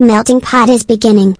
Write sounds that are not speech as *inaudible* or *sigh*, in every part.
Melting pot is beginning.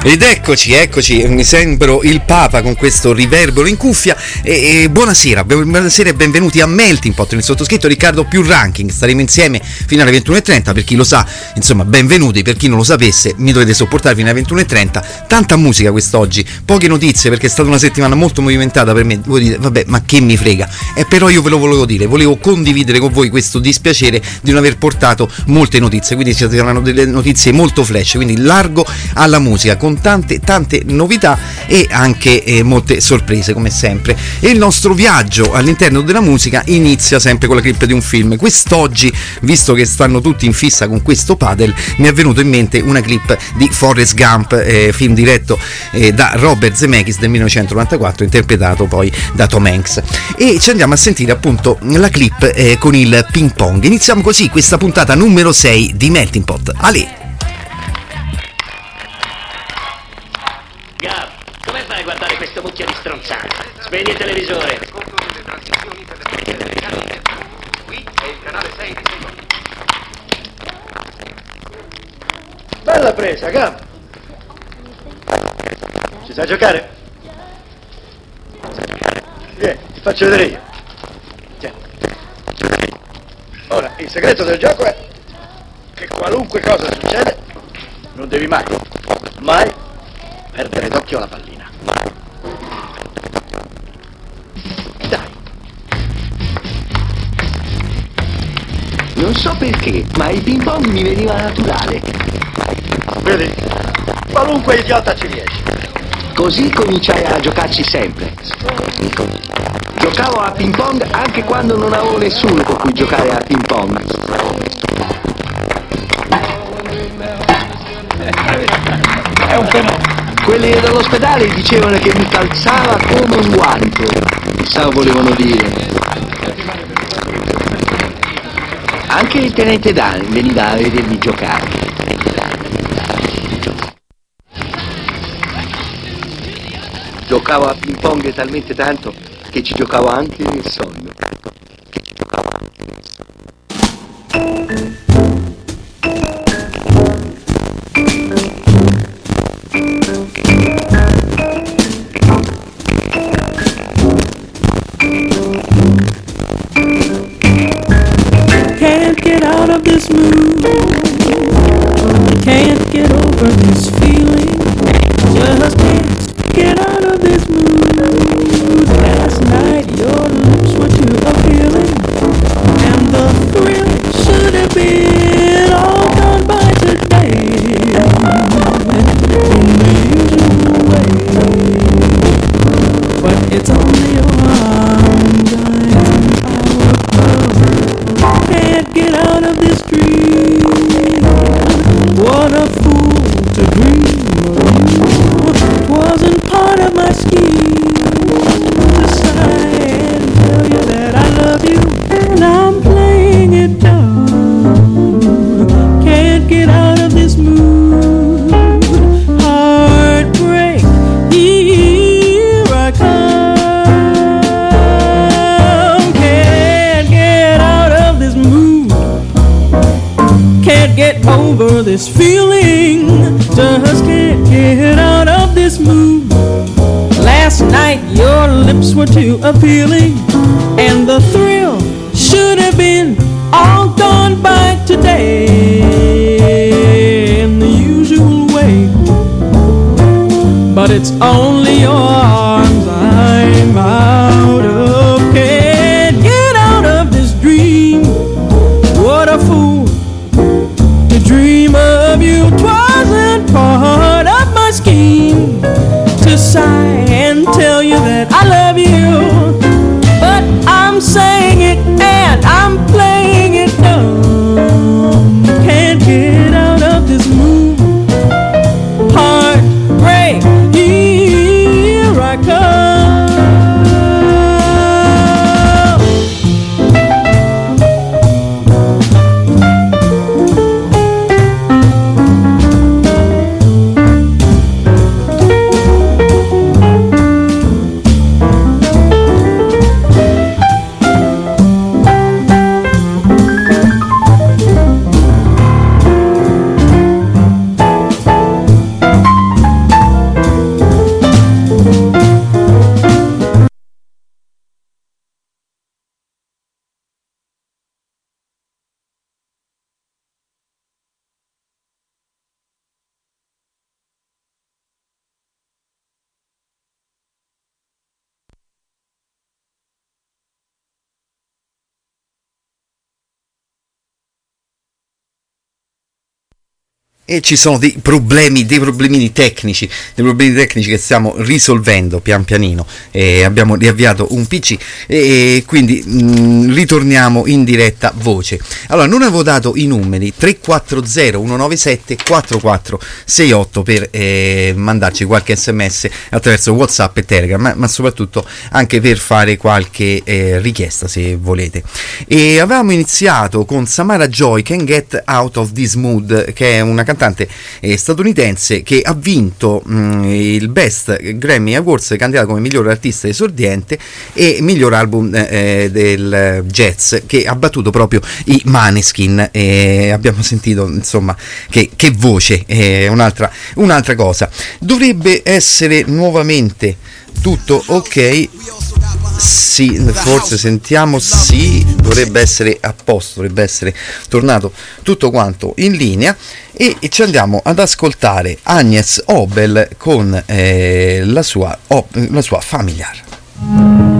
Ed eccoci, eccoci, mi sembro il Papa con questo riverbero in cuffia. E, e buonasera, buonasera e benvenuti a Melting Pot, il sottoscritto Riccardo più ranking. Staremo insieme fino alle 21.30. Per chi lo sa, insomma, benvenuti. Per chi non lo sapesse, mi dovete sopportare fino alle 21.30. Tanta musica quest'oggi, poche notizie perché è stata una settimana molto movimentata per me. Voi dite, vabbè, ma che mi frega? E però io ve lo volevo dire, volevo condividere con voi questo dispiacere di non aver portato molte notizie. Quindi ci saranno delle notizie molto flash. Quindi largo alla musica con tante tante novità e anche eh, molte sorprese come sempre. E il nostro viaggio all'interno della musica inizia sempre con la clip di un film. Quest'oggi visto che stanno tutti in fissa con questo padel mi è venuto in mente una clip di Forrest Gump eh, film diretto eh, da Robert Zemeckis del 1994 interpretato poi da Tom Hanks. E ci andiamo a sentire appunto la clip eh, con il ping pong. Iniziamo così questa puntata numero 6 di Melting Pot. Ale questo mucchio di stronzate? Spegni il televisore. Qui è il canale 6 di Sigo. Bella presa, Gab. Ci sai giocare? Vieni, ti faccio vedere io. Tieni. Ora, il segreto del gioco è che qualunque cosa succede, non devi mai, mai perdere d'occhio la pallina. Non so perché, ma il ping pong mi veniva naturale. Vedi? Qualunque idiota ci riesce. Così cominciai a giocarci sempre. Giocavo a ping pong anche quando non avevo nessuno con cui giocare a ping pong. un fenomeno. Quelli dell'ospedale dicevano che mi calzava come un guanto. Chissà volevano dire. Anche il tenente Dan veniva a vedermi giocare. Giocavo a ping pong talmente tanto che ci giocavo anche nel sonno. Ci sono dei problemi, dei problemini tecnici, dei problemi tecnici che stiamo risolvendo pian pianino. E abbiamo riavviato un PC e quindi mh, ritorniamo in diretta voce. Allora, non avevo dato i numeri 340 197 4468 per eh, mandarci qualche sms attraverso WhatsApp e Telegram, ma, ma soprattutto anche per fare qualche eh, richiesta se volete. E avevamo iniziato con Samara Joy Can Get Out of This Mood, che è una cantante eh, statunitense che ha vinto mh, il Best Grammy Awards, candidata come miglior artista esordiente e miglior album eh, del jazz, che ha battuto proprio i Maneskin. E abbiamo sentito insomma che, che voce, eh, un'altra, un'altra cosa. Dovrebbe essere nuovamente tutto ok. Sì, forse sentiamo, sì, dovrebbe essere a posto, dovrebbe essere tornato tutto quanto in linea e ci andiamo ad ascoltare Agnes Obel con eh, la, sua, oh, la sua familiar.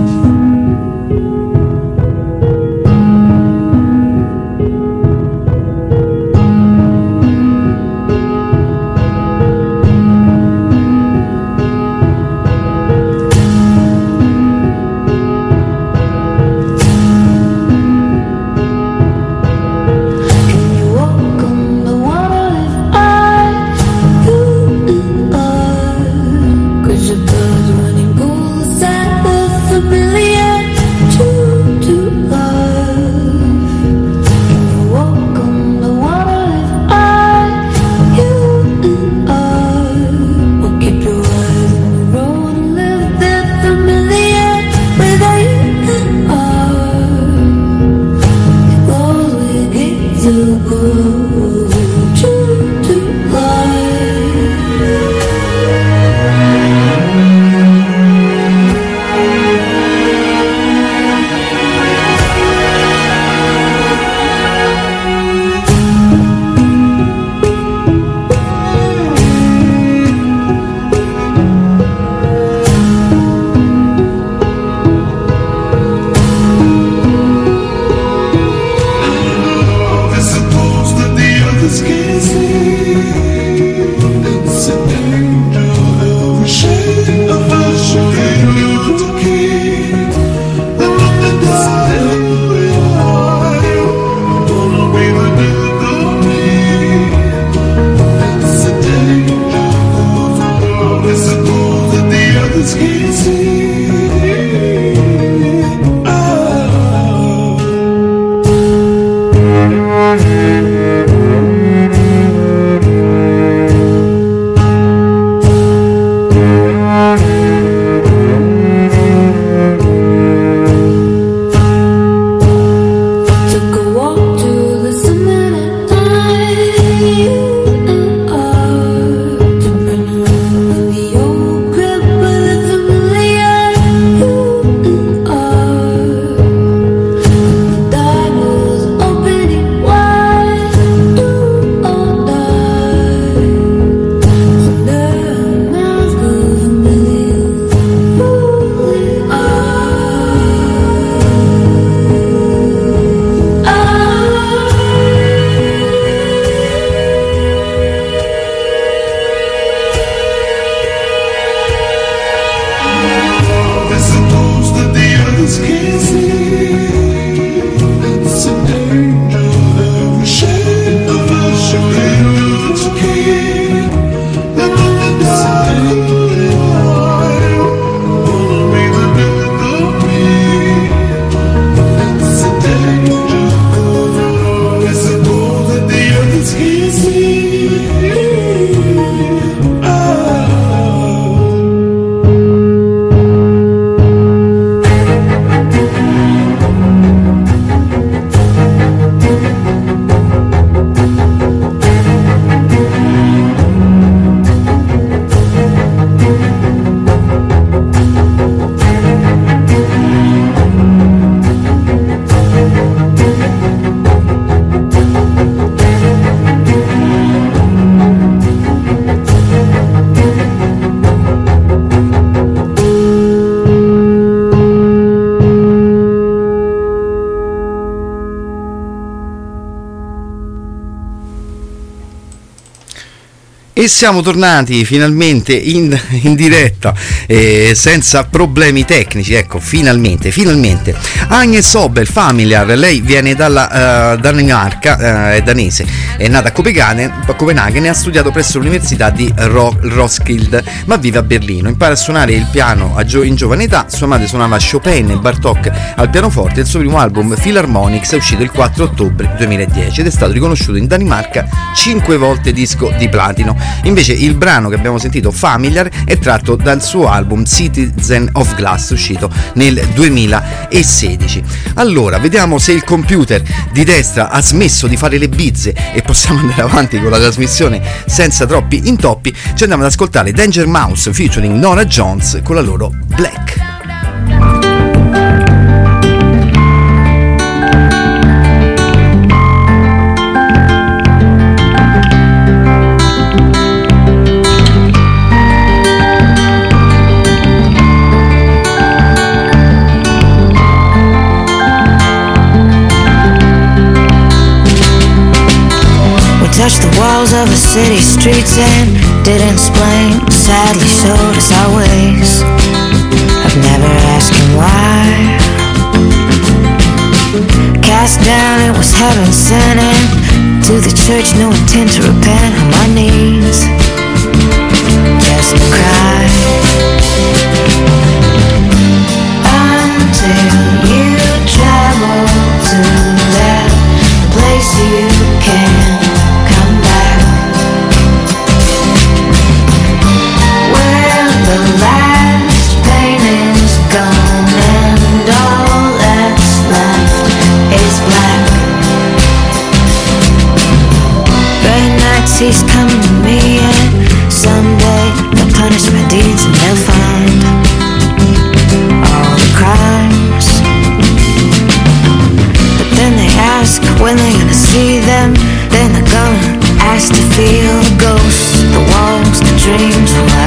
Siamo tornati finalmente in, in diretta, eh, senza problemi tecnici, ecco, finalmente, finalmente. Agnes Obel, familiar, lei viene dalla eh, Danimarca, eh, è danese, è nata a Copenaghen, Copenaghen e ha studiato presso l'università di Ro- Roskilde, ma vive a Berlino. Impara a suonare il piano gio- in giovane età, sua madre suonava Chopin e Bartok al pianoforte, il suo primo album Philharmonics è uscito il 4 ottobre 2010 ed è stato riconosciuto in Danimarca 5 volte disco di platino. Invece il brano che abbiamo sentito, Familiar, è tratto dal suo album Citizen of Glass, uscito nel 2016. Allora, vediamo se il computer di destra ha smesso di fare le bizze e possiamo andare avanti con la trasmissione senza troppi intoppi. Ci andiamo ad ascoltare Danger Mouse featuring Nora Jones con la loro Black. Of the city streets and didn't explain. Sadly showed us our ways. I've never asked him why. Cast down, it was heaven sent in. To the church, no intent to repent on my knees. Just to cry. He's coming to me and someday they'll punish my deeds and they'll find all the crimes. But then they ask when they're gonna see them. Then they're gonna ask to feel the ghosts, the walls, the dreams.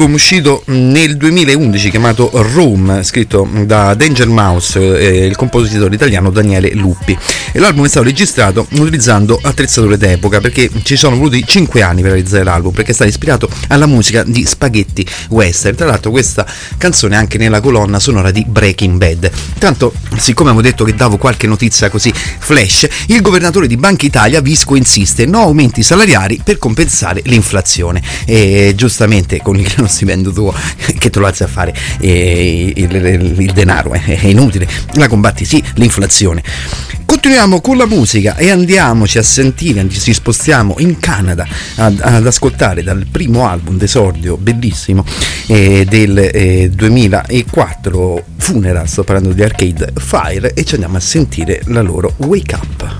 L'album uscito nel 2011 chiamato Room, scritto da Danger Mouse e il compositore italiano Daniele Luppi. E l'album è stato registrato utilizzando attrezzature d'epoca perché ci sono voluti 5 anni per realizzare l'album perché è stato ispirato alla musica di spaghetti western. Tra l'altro questa canzone è anche nella colonna sonora di Breaking Bad. Tanto, siccome avevo detto che davo qualche notizia così flash, il governatore di Banca Italia Visco insiste no aumenti salariari per compensare l'inflazione. E giustamente con il *laughs* stipendio tuo che te lo alzi a fare eh, il, il- il denaro eh, è inutile, la combatti sì l'inflazione. Continuiamo con la musica e andiamoci a sentire, ci spostiamo in Canada ad, ad ascoltare dal primo album d'esordio bellissimo eh, del eh, 2004 Funeral, sto parlando di Arcade Fire e ci andiamo a sentire la loro Wake Up.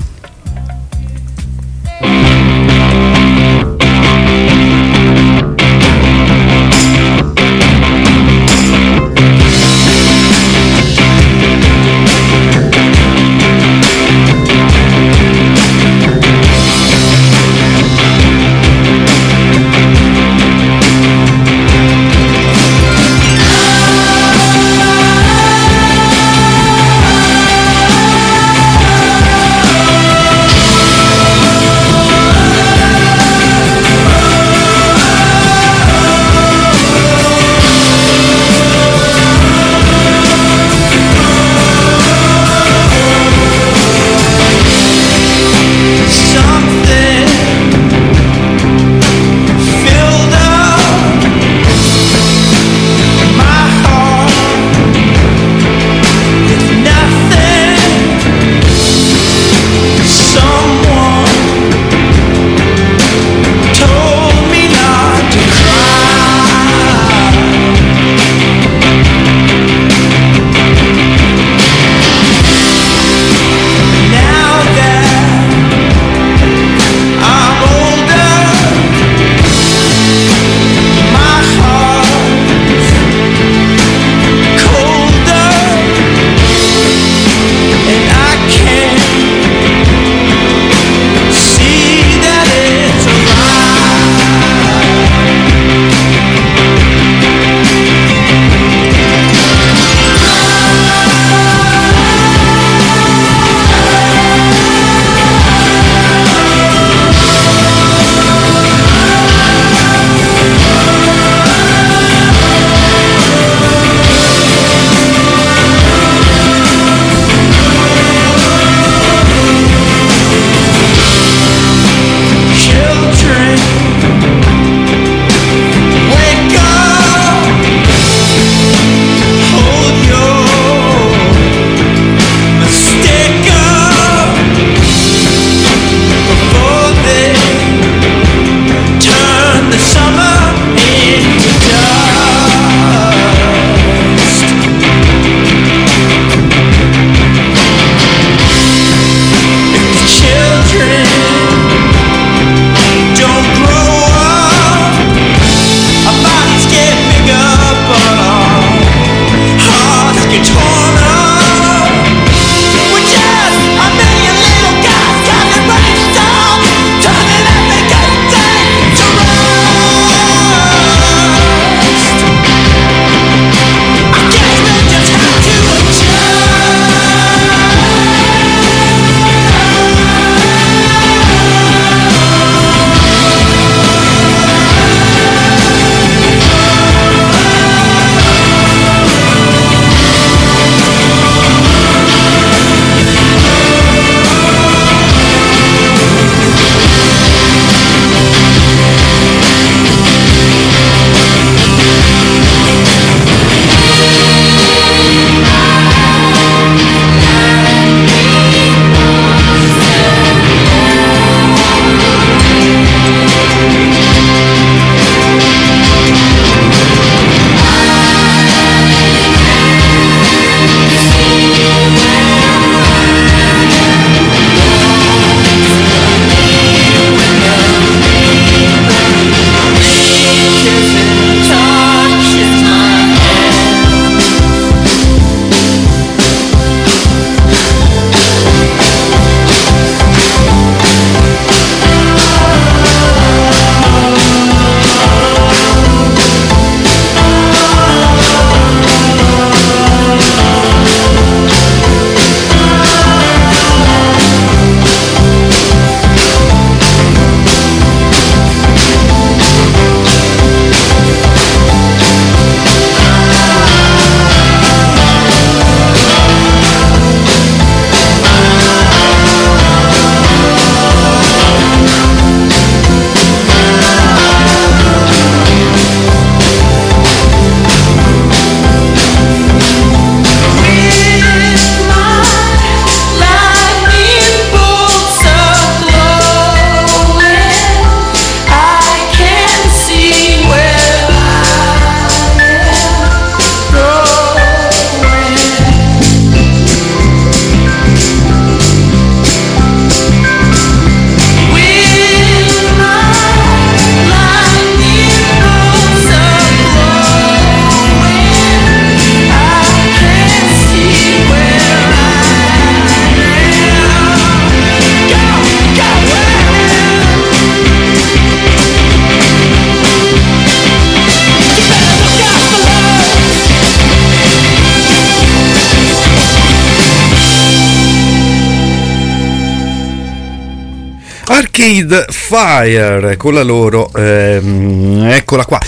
Arcade Fire con la loro ehm, eccola qua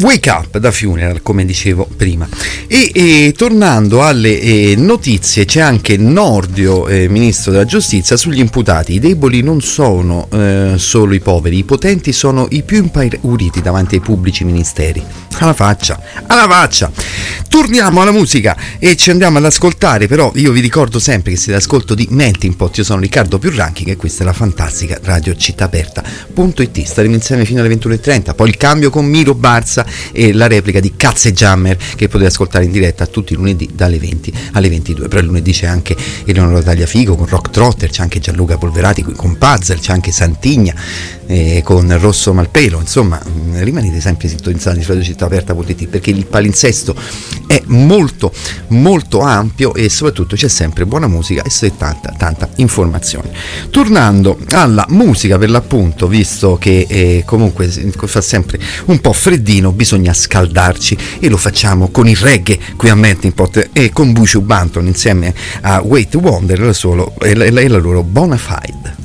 Wake Up da Funeral, come dicevo prima. E, e tornando alle eh, notizie, c'è anche Nordio, eh, ministro della giustizia, sugli imputati. I deboli non sono eh, solo i poveri, i potenti sono i più impauriti davanti ai pubblici ministeri. Alla faccia, alla faccia. Torniamo alla musica e ci andiamo ad ascoltare, però io vi ricordo sempre che siete all'ascolto di Melting Pot, io sono Riccardo Ranking e questa è la fantastica radio cittaaperta.it. Staremo insieme fino alle 21.30, poi il cambio con Miro Barza e la replica di Cazze Jammer che potete ascoltare in diretta tutti i lunedì dalle 20 alle 22. Però il lunedì c'è anche Eleonora Tagliafico con Rock Trotter, c'è anche Gianluca Polverati con Puzzle, c'è anche Santigna eh, con Rosso Malpelo. Insomma, mh, rimanete sempre sintonizzati su radiocittaaperta.it perché il palinsesto è molto molto ampio e soprattutto c'è sempre buona musica e tanta tanta informazione. Tornando alla musica per l'appunto, visto che eh, comunque fa sempre un po' freddino, bisogna scaldarci e lo facciamo con il reggae qui a Melting Pot e con Buju Banton insieme a Wait Wonder la, solo, e la, e la loro Bona Fide.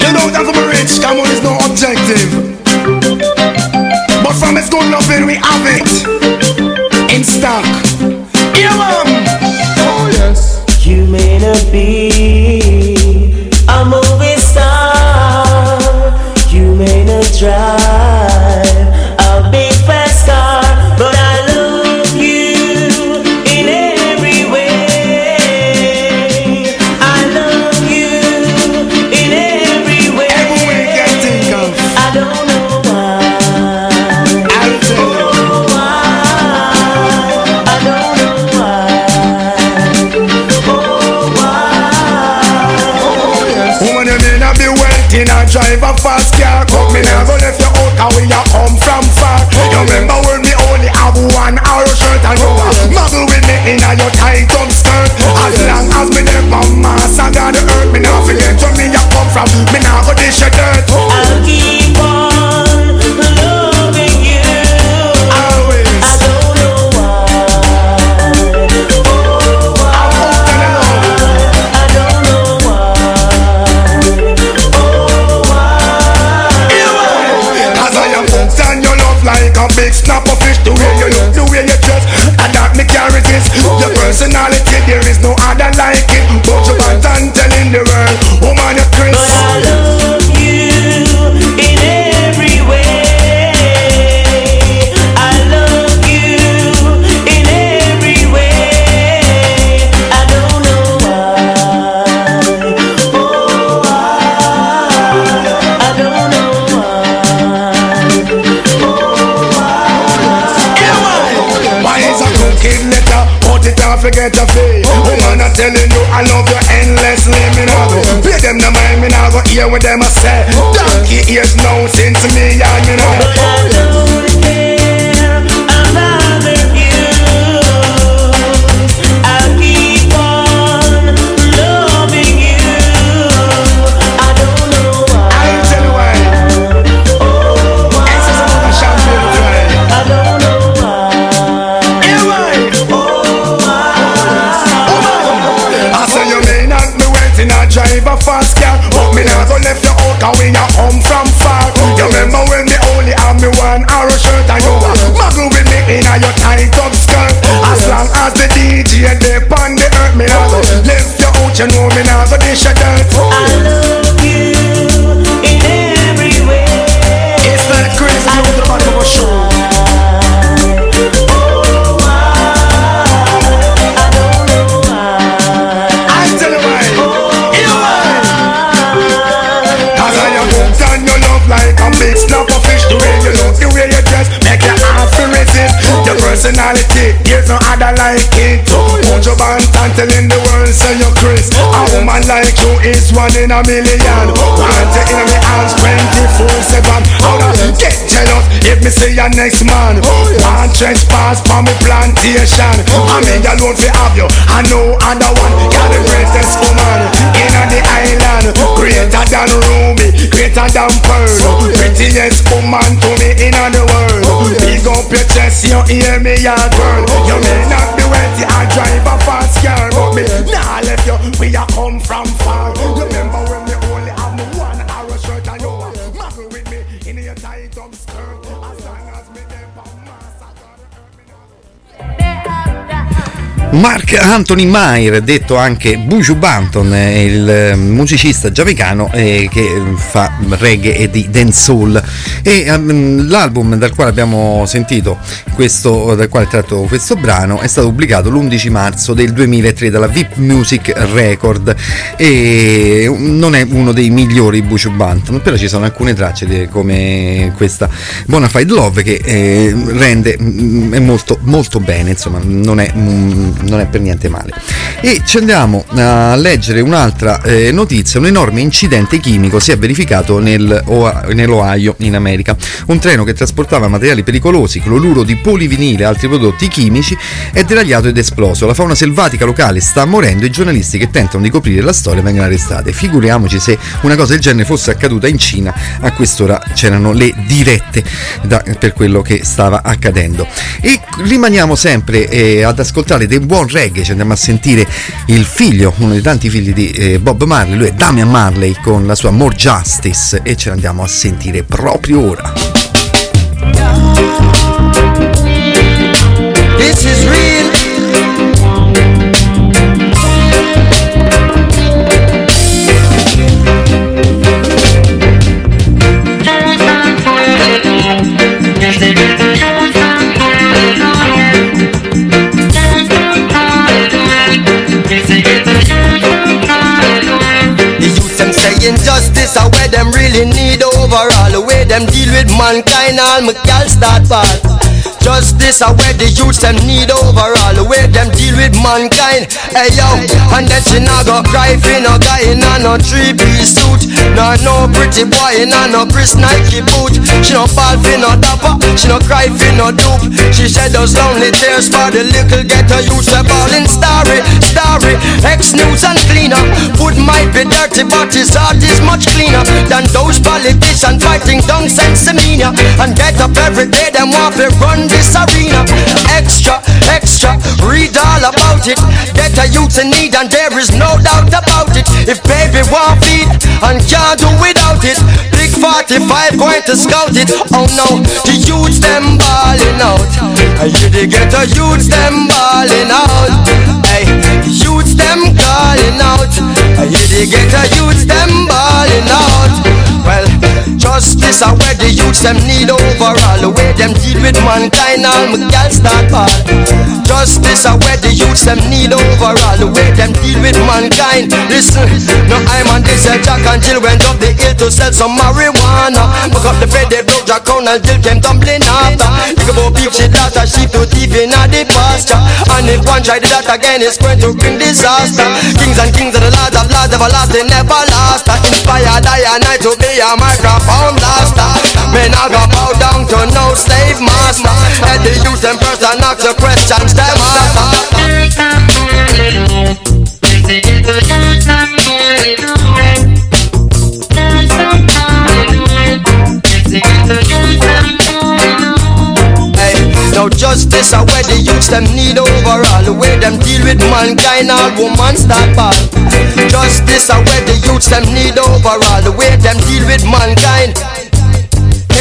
You know that from a rich, come on, is no objective. But from its good loving, we have it in stock. Yeah, man. Oh, yes. You may not be a movie drive a big fast car, but I love you in every way. I love you in every way. Every way you can think of. I don't know why. I'll tell you. Oh, why? I don't know why. Oh, why? Woman, you may not be wealthy, not drive a fast me go left you out, how we you come from far. You remember when me only have one arrow shirt and you muggle with me in a your tight up skirt. As long as me from Mars and God the earth, me now forget where me you come from. Me now go dish your dirt. I'll personality, there's no other like it. Put your band and telling the world say you're Chris. A woman like you is one in a million. Want you in my arms 24-7 How to get jealous if me see your next man. Oh, Want trench pass for me plantation. Oh, I me alone fi have you. I know other one. You're the greatest woman in the island. Oh, greater than Ruby greater than pearl. Prettiest woman to me in the world. Big up your chest, you hear me, ya girl. You may not be wealthy, I drive a fast car, but me nah left you. We a come Mark Anthony Meyer, detto anche Buju Banton, il eh, musicista giamaicano eh, che fa reggae e di dancehall. E ehm, l'album dal quale abbiamo sentito questo, dal quale tratto questo brano è stato pubblicato l'11 marzo del 2003 dalla VIP Music Record e non è uno dei migliori Buju Banton, però ci sono alcune tracce come questa Bonafide Love che eh, rende mm, molto molto bene, insomma, non è, mm, non è per niente male. E ci andiamo a leggere un'altra eh, notizia, un enorme incidente chimico si è verificato nel nell'Ohio in America. Un treno che trasportava materiali pericolosi, cloruro di polivinile e altri prodotti chimici è deragliato ed esploso. La fauna selvatica locale sta morendo e i giornalisti che tentano di coprire la storia vengono arrestati. Figuriamoci se una cosa del genere fosse accaduta in Cina, a quest'ora c'erano le dirette da- per quello che stava accadendo. E rimaniamo sempre eh, ad ascoltare del buon reggae, ci andiamo a sentire il figlio, uno dei tanti figli di eh, Bob Marley, lui è Damian Marley con la sua More Justice e ce l'andiamo a sentire proprio ora. This is real. The youth them saying justice are where them really need overall. Way them deal with mankind, all my gal start ball. Justice are where the youth them need overall. Way them deal with mankind. Hey yo, and then she not go cry for no guy in a no three piece suit. No no pretty boy in a no Chris Nike boot. She no ball for no dapper, she no cry for no dupe. She shed those lonely tears for the little ghetto youth. They ballin' starry, starry. Ex news and cleaner. Food might be dirty, but his heart is much cleaner than those politicians fighting down Sensimania. And get up every day, them want to run this arena. Extra, extra, read all about it. A youth in need, and there is no doubt about it. If baby want feed and can't do without it, big 45 going to scout it. Oh no, the youths them balling out. I hear they get a youths them balling out. Hey, the youths them calling out. I hear they get a youths them balling out. Well, justice are where the youths them need overall. The way them deal with mankind, all my girls start ball. Justice are where the youths them need overall. The way them deal with mankind. Listen, no I'm on this uh, Jack and Jill went up the hill to sell some marijuana. Pick up the bed, they broke Jack on and Jill came tumbling after. Think about beef, she daughter, sheep to thief in the pasture. And if one try that again, it's going to bring disaster. Kings and kings of the lords of lords, never last. Inspired I and I to be a microphone blaster. Men I go bow down to no slave master. And the youth them first and ask the questions them now justice are where the youths them need overall. The way them deal with mankind, all woman start ball. Justice are where the youths them need overall. The way them deal with mankind.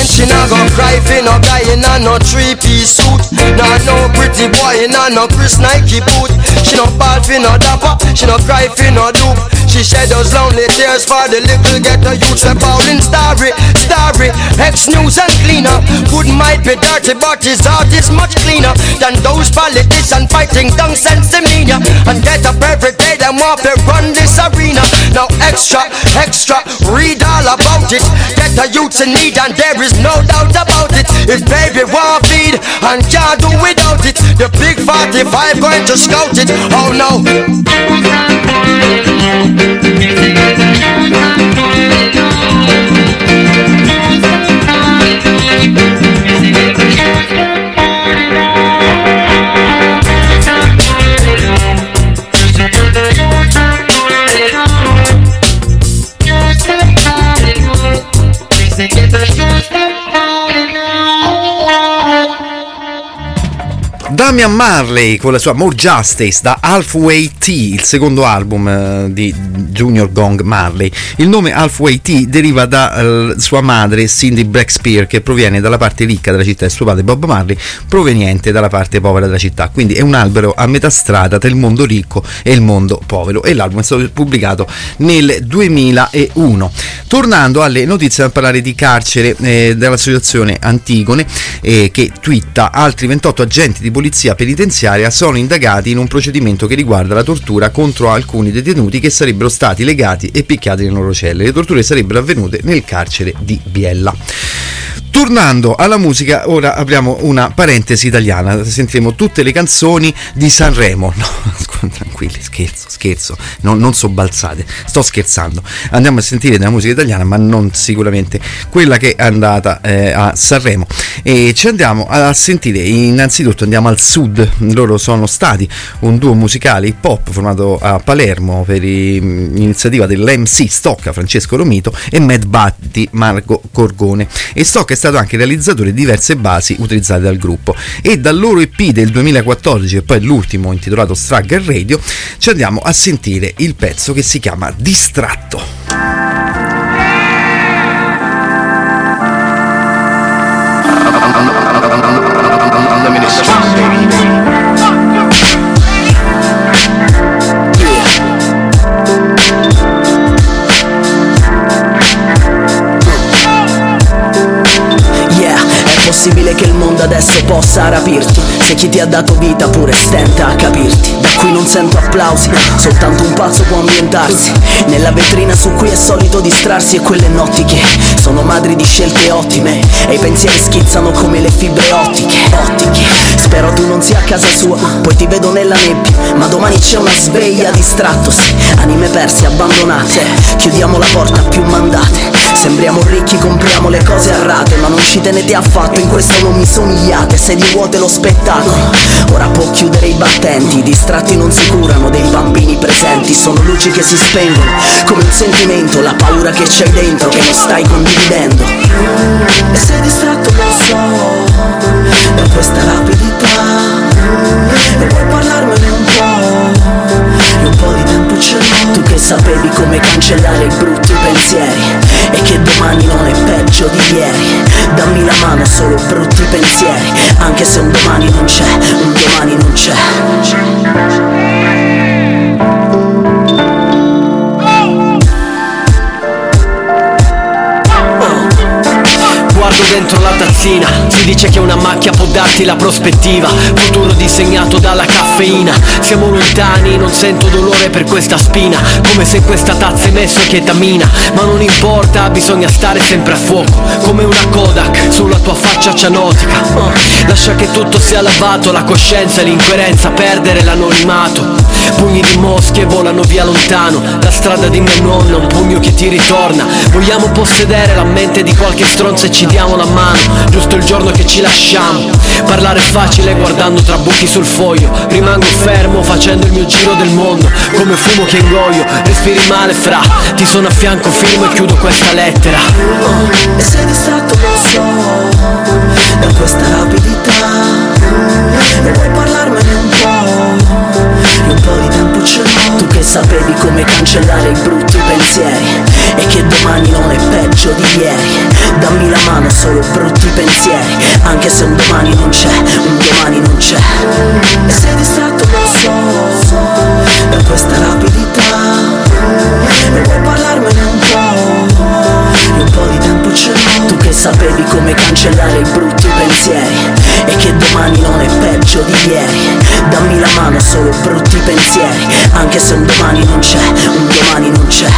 She not go cry for no guy in a no three piece suit. Nah, no pretty boy in a no Chris Nike boot. She no ball for no dapper, she no cry for no dupe. She shed those lonely tears for the little ghetto youths that bowling starry, starry. Ex news and cleaner. Food might be dirty, but his heart is much cleaner than those politicians fighting down Sensimania. And get up every day, them want to run this arena. Now extra, extra, read all about it. Get the youths in need, and there is no doubt about it. If baby want feed and can't do without it, the big 45 going to scout it. Oh no. Que se vaya la onda, Damian Marley con la sua More Justice da Halfway T, il secondo album eh, di Junior Gong Marley. Il nome Halfway T deriva da eh, sua madre Cindy Blackspear che proviene dalla parte ricca della città e suo padre Bob Marley proveniente dalla parte povera della città. Quindi è un albero a metà strada tra il mondo ricco e il mondo povero e l'album è stato pubblicato nel 2001. Tornando alle notizie per parlare di carcere eh, dell'associazione Antigone eh, che twitta altri 28 agenti di polizia penitenziaria sono indagati in un procedimento che riguarda la tortura contro alcuni detenuti che sarebbero stati legati e picchiati nelle loro celle. Le torture sarebbero avvenute nel carcere di Biella. Tornando alla musica, ora apriamo una parentesi italiana, sentiremo tutte le canzoni di Sanremo. No, *laughs* tranquilli, scherzo, scherzo, no, non sobbalzate, sto scherzando. Andiamo a sentire della musica italiana, ma non sicuramente quella che è andata eh, a Sanremo. E ci andiamo a sentire, innanzitutto andiamo al sud, loro sono stati un duo musicale hip hop formato a Palermo per iniziativa dell'MC Stocca Francesco Romito e Mad Batti Marco Corgone. E Stocca è stato anche realizzatore di diverse basi utilizzate dal gruppo e dal loro EP del 2014 e poi l'ultimo intitolato Struggle Radio ci andiamo a sentire il pezzo che si chiama Distratto. Yeah, Sara Pierce Se chi ti ha dato vita pure stenta a capirti. Da qui non sento applausi, soltanto un pazzo può ambientarsi. Nella vetrina su cui è solito distrarsi e quelle notti che sono madri di scelte ottime. E i pensieri schizzano come le fibre ottiche, ottiche. Spero tu non sia a casa sua, poi ti vedo nella nebbia. Ma domani c'è una sveglia distratto, sì Anime perse, abbandonate. Chiudiamo la porta, più mandate. Sembriamo ricchi, compriamo le cose a rate Ma non ci tenete affatto, in questo non mi somigliate. Sedie vuote lo spettacolo Ora può chiudere i battenti distratti non si curano dei bambini presenti. Sono luci che si spengono Come un sentimento La paura che c'hai dentro Che non stai condividendo. E sei distratto lo so Da questa rapidità. E vuoi parlarmene un po' E un po' di tempo ce l'ho. Tu che sapevi come cancellare i brutti pensieri E che domani non è peggio di ieri. Dammi la mano solo brutti pensieri. Anche se un domani non c'è Un domani non c'è Guardo dentro la tazzina Si dice che una macchia può darti la prospettiva. Futuro disegnato dalla caffeina. Siamo lontani, non sento dolore per questa spina. Come se questa tazza hai messo chetamina Ma non importa, bisogna stare sempre a fuoco. Come una Kodak sulla tua faccia cianotica. Oh, Lascia che tutto sia lavato La coscienza e l'incoerenza, perdere l'anonimato. Pugni di mosche volano via lontano. La strada di mia nonna, un pugno che ti ritorna. Vogliamo possedere la mente di qualche stronzo e ci diamo la mano Giusto il giorno che ci lasciamo. Parlare facile guardando tra buchi sul foglio. Rimango fermo facendo il mio giro del mondo Come fumo che ingoio. Respiri male fra Ti sono a fianco, firmo e chiudo questa lettera. E sei distratto lo so Da questa rapidità. E vuoi parlarmene un po' di tempo ce l'ho Tu che sapevi come cancellare i brutti pensieri E che domani non è peggio di ieri. Dammi la mano solo brutti pensieri. Anche se un domani non c'è Un domani non c'è. E sei distratto lo so Da questa rapidità. E vuoi parlarmene un po' un po' di tempo Tu che sapevi come cancellare i brutti pensieri E che domani non è peggio di ieri. Dammi la mano solo brutti pensieri Anche se un domani non c'è Un domani non c'è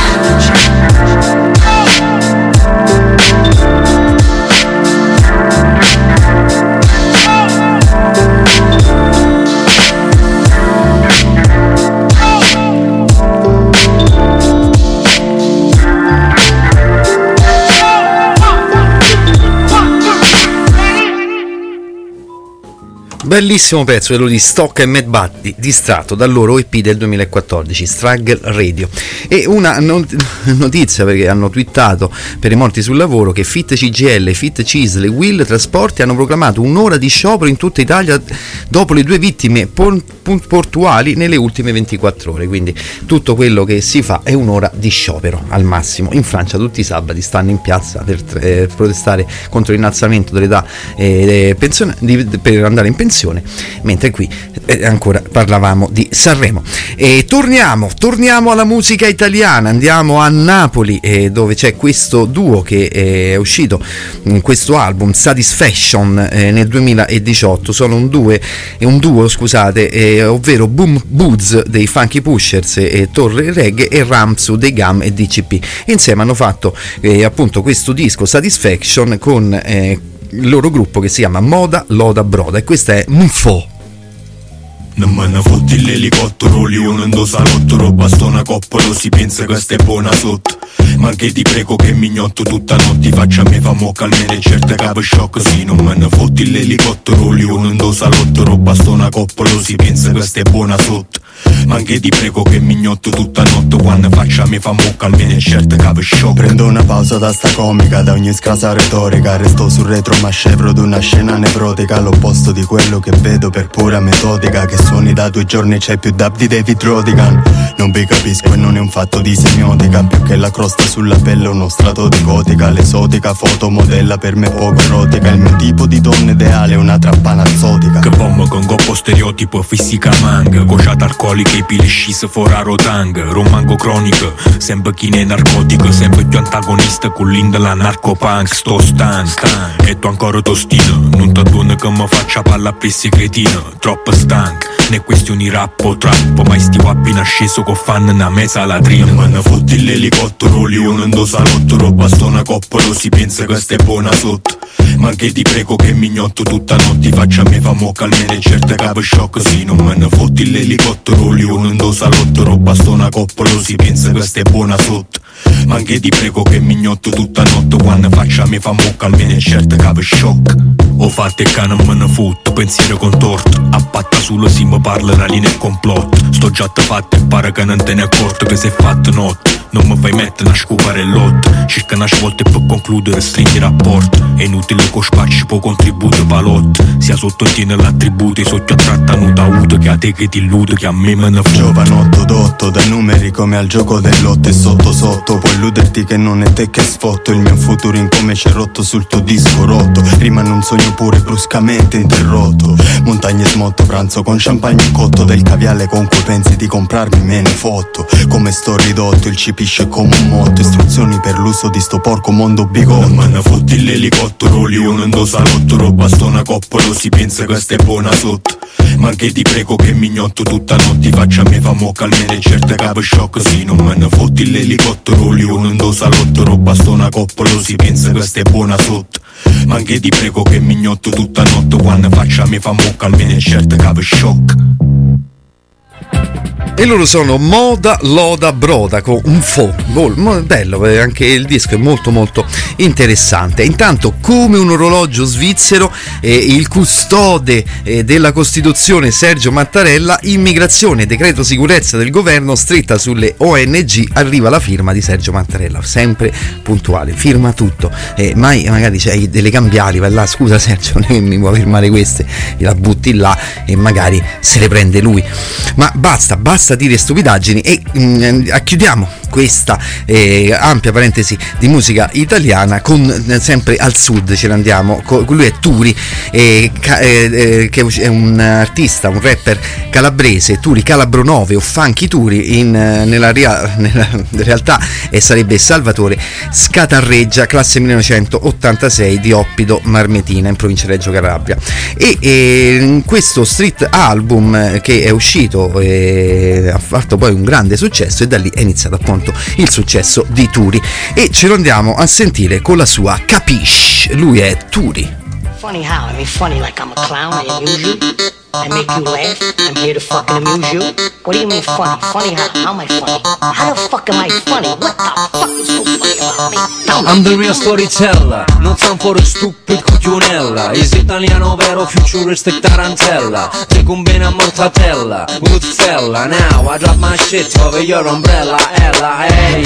Bellissimo pezzo quello di Stock e Mad Buddy distratto dal loro EP del 2014 Struggle Radio. E una not- *laughs* notizia perché hanno twittato per i morti sul lavoro che Fit CGL, Fit Cisle, Will Trasporti hanno proclamato un'ora di sciopero in tutta Italia dopo le due vittime pun- portuali nelle ultime 24 ore quindi tutto quello che si fa è un'ora di sciopero al massimo. In Francia tutti i sabati stanno in piazza per eh, protestare contro l'innalzamento dell'età eh, pensione- di- per andare in pensione mentre qui eh, ancora parlavamo di Sanremo. E torniamo torniamo alla musica italiana. Andiamo a Napoli eh, dove c'è questo duo che eh, è uscito in questo album Satisfaction eh, nel 2018 sono un, due, un duo scusate eh, ovvero Boom Boots dei Funky Pushers e Torre Reggae e Ramsu dei Gam e DCP insieme hanno fatto eh, appunto questo disco Satisfaction con eh, il loro gruppo che si chiama Moda Loda Broda e questa è Mufo Non me ne fotti l'elicottero, lì in salotto, roba sto una coppolo, si pensa che stai buona sotto. Ma anche ti prego che mi gnotto tutta notte, faccia a me fa mocca almeno certe capo shock, sì, non me ne fotti l'elicottero, lì in salotto, roba sto una coppolo, si pensa che stai buona sotto. Anche ti prego che mi gnotto tutta notte, quando faccia me fa mocca almeno certe capo shock. Prendo una pausa da sta comica, da ogni scasa retorica. Resto sul retro ma scevro d'una scena nevrotica. L'opposto di quello che vedo per pura metodica. Che suoni da due giorni c'è più dub di David Rodigan. Non vi capisco e non è un fatto di semiotica. Più che la crosta sulla pelle uno strato di gotica. L'esotica fotomodella per me poco erotica. Il mio tipo di donna ideale è una trappana zotica Che bomba con goppo stereotipo fisica manga Cociata alcoliche e pile scise fora rotang Romango cronico, sempre chi ne narcotico Sempre più antagonista con l'indela narcopunk Sto stanco, e tu ancora tostino Non ti dono che mi faccia palla a pessi cretino Troppo stanco, né questioni rappo troppo Mai sti appena sceso con fan una mesa latrina Ma ne fotti l'elicottero, lì in salotto Roba sto una coppolo, si pensa che stai buona sotto Ma anche ti prego che mi gnotto tutta notte Faccia me fa mocca almeno certe capo shock Sì, non me ne fotti l'elicottero, lì uno in salotto Roba sto una coppolo, si pensa che stai buona sotto ma anche ti prego che mi gnotto tutta notte quando faccia mi fa mocca almeno certe capo shock. Ho fatto e non me ne fotto, pensiero contorto A patta solo si mi parla una linea complotto. Sto già fatto e pare che non te ne accorto che sei fatto notte Non mi fai mettere a scopare il lotto. Circa una svolta e per concludere stringi rapporto. È inutile che spacci po' contributo palotto Sia sotto tiene l'attributo e sotto a trattenuta auto Che a te che ti illudo che a me me ne fotte Giovanotto dotto da numeri come al gioco dell'otto e sotto sotto Puoi illuderti che non è te che sfotto Il mio futuro in come c'è rotto sul tuo disco rotto Rimane un sogno pure bruscamente interrotto Montagne smotto, pranzo con champagne cotto Del caviale con cui pensi di comprarmi me ne fotto Come sto ridotto, il cipisce come un motto Istruzioni per l'uso di sto porco mondo bigotto. Ma ne fotti l'elicottero, lì uno in salotto Roba sto una coppolo, si pensa che stai buona sotto Ma anche ti prego che mi gnotto tutta notte Faccia me fa mocca almeno certe capo shock Sì, non me ne fotti l'elicottero, uno in salotto Roba sto una coppolo, si pensa che stai buona sotto. Ma anche ti prego che mi gnotto tutta notte Quando faccia me fa mocca almeno certe capo shock E loro sono Moda Loda Broda con un fo. Mo- bello, eh, anche il disco è molto molto interessante. Intanto, come un orologio svizzero, eh, il custode eh, della Costituzione Sergio Mattarella, immigrazione, decreto sicurezza del governo, stretta sulle ONG, arriva la firma di Sergio Mattarella, sempre puntuale, firma tutto. Eh, mai magari c'hai delle cambiali, vai là, scusa Sergio, *laughs* non mi vuoi firmare queste, la butti là e magari se le prende lui. Ma basta, basta dire stupidaggini e mm, chiudiamo questa eh, ampia parentesi di musica italiana con eh, sempre al sud ce ne andiamo co- lui è Turi eh, ca- eh, eh, che è un artista un rapper calabrese Turi Calabro 9 o Funky Turi in, eh, nella, rea- *laughs* nella realtà sarebbe Salvatore Scatarreggia classe 1986 di Oppido Marmetina in provincia di Reggio Calabria. E in questo street album che è uscito eh, ha fatto poi un grande successo e da lì è iniziato appunto il successo di Turi e ce lo andiamo a sentire con la sua Capish lui è Turi Funny how? I mean, funny like I'm a clown, I. I make you laugh. I'm here to fucking amuse you. What do you mean funny? Funny how? How am I funny? How the fuck am I funny? What the fuck is so funny about me? I'm the real storyteller Non sound for a stupid cucchiunella Is italiano vero futuristic tarantella Take un bene a mortatella Good fella Now I drop my shit over your umbrella Ella hey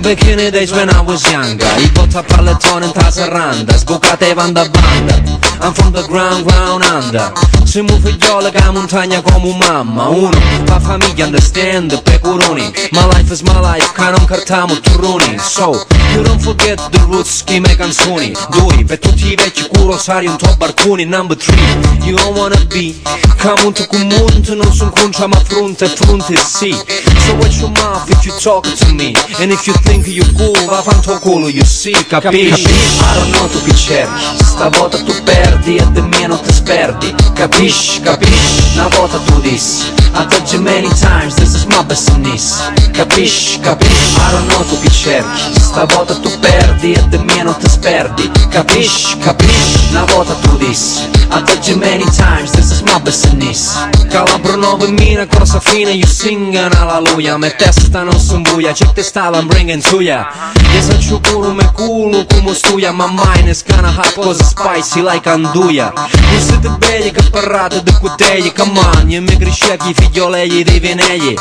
Back in the days when I was younger I botta pallettone in ta serranda Sbucate van da banda I'm from the ground, ground under Siamo figliole che montagna come un mamma. Uno, fa famiglia, understand the pecuroni My life is my life, che non cartiamo turroni. So, you don't forget the roots, chi me canzoni. Due, per tutti i vecchi curosari un top barconi Number three, you don't wanna be Camunto con monte, non son concia ma fronte, fronte sì. So watch your mouth if you talk to me. And if you think you cool, va fanto culo, you see, capisci? I don't know tu che cerchi, stavolta tu perdi e di me non ti sperdi. Capisci, capisci, saber na volta tudo isso. I told you many times, this is my business. Capisci, capisci, I don't know tu che cerchi. Stavolta tu perdi e di me non ti sperdi. Capisci, capisci, una volta tu dissi I told you many times, this is my business. Calabro 9000, cosa fine, you singing alleluia. Me testa non son buia, the style I'm bringing to ya. Yes, I chukuru me culo come stuia. My mind is kinda hot cause spicy like anduia belli che parlate di cutelli Come on, io mi cresciati figliolegli dei venegli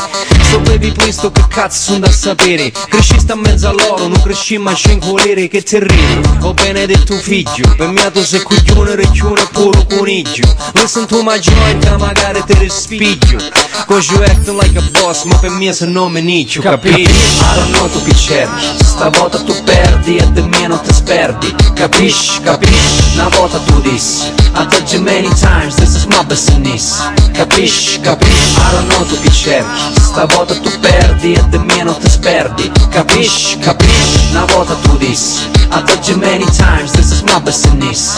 please tu che cazzo sono da sapere? Cresci sta in mezzo a loro, non cresci ma scincolere che ti ridi. Ho benedetto figlio, per me tu sei coglione, recchione e puro coniglio Listen to my joint che magari ti rispiglio Cause you acting like a boss, ma per me se non mi nicchio, capisci? I don't know tu che cerchi, stavolta tu perdi e di me non ti sperdi. Capisci, capisci, una volta tu dissi I told you many times, this is my business. Capisci, capisci, I don't know tu che cerchi Stavolta tu perdi e di me non ti sperdi Capisci, capisci, una volta tu dissi I told you many times, this is my business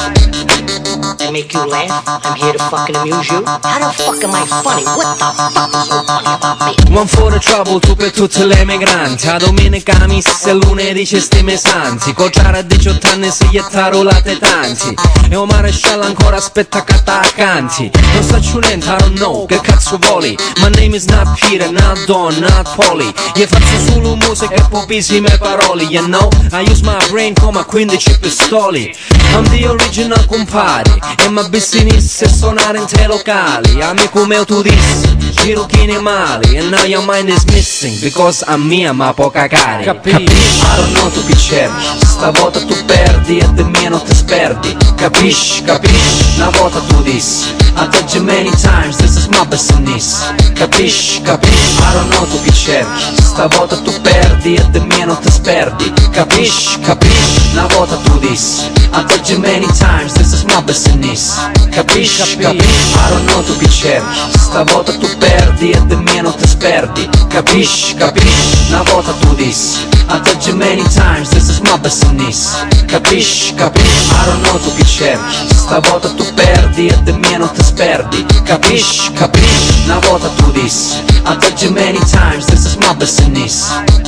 I make you laugh. I'm here to fucking amuse you. How the fuck am I funny? What the fuck is so funny about me? One for the trouble, tu per tutte le migranti A domenica miss e lunedì c'è sti mesanti Cocciare a 18 anni si rulate tanti E un maresciallo ancora aspetta che t'accanti Non faccio niente, I don't know, che cazzo voli My name is not Peter, not Don, not Polly Io faccio solo musica e pochissime parole You know, I use my brain come a 15 pistoli. I'm the original compari E ma business è suonare in te locali. Amico mio tu dissi Giro chini mali And now your mind is missing Because I'm mia ma poca cari. Capisci? I don't know tu che cerchi Stavolta tu perdi e di me non ti sperdi. Capisci? Capisci? Una volta tu dissi I told you many times This is my business Capisci? Capisci? I don't know tu che cerchi Stavolta tu perdi e non ti sperdi Capisci? Capisci? Una volta tu dissi I told you many times This is my business Capisci? Capisci? I don't know tu che cerchi Stavolta tu perdi e non ti sperdi Capisci? Capisci? Una volta tu dissi I told you many times This is my business Capisci? Capisci? I don't know tu che cerchi Stavolta tu perdi e non ti sperdi Capisci? Capisci? Una volta tu dissi I told you many times This is my business pensa nisso.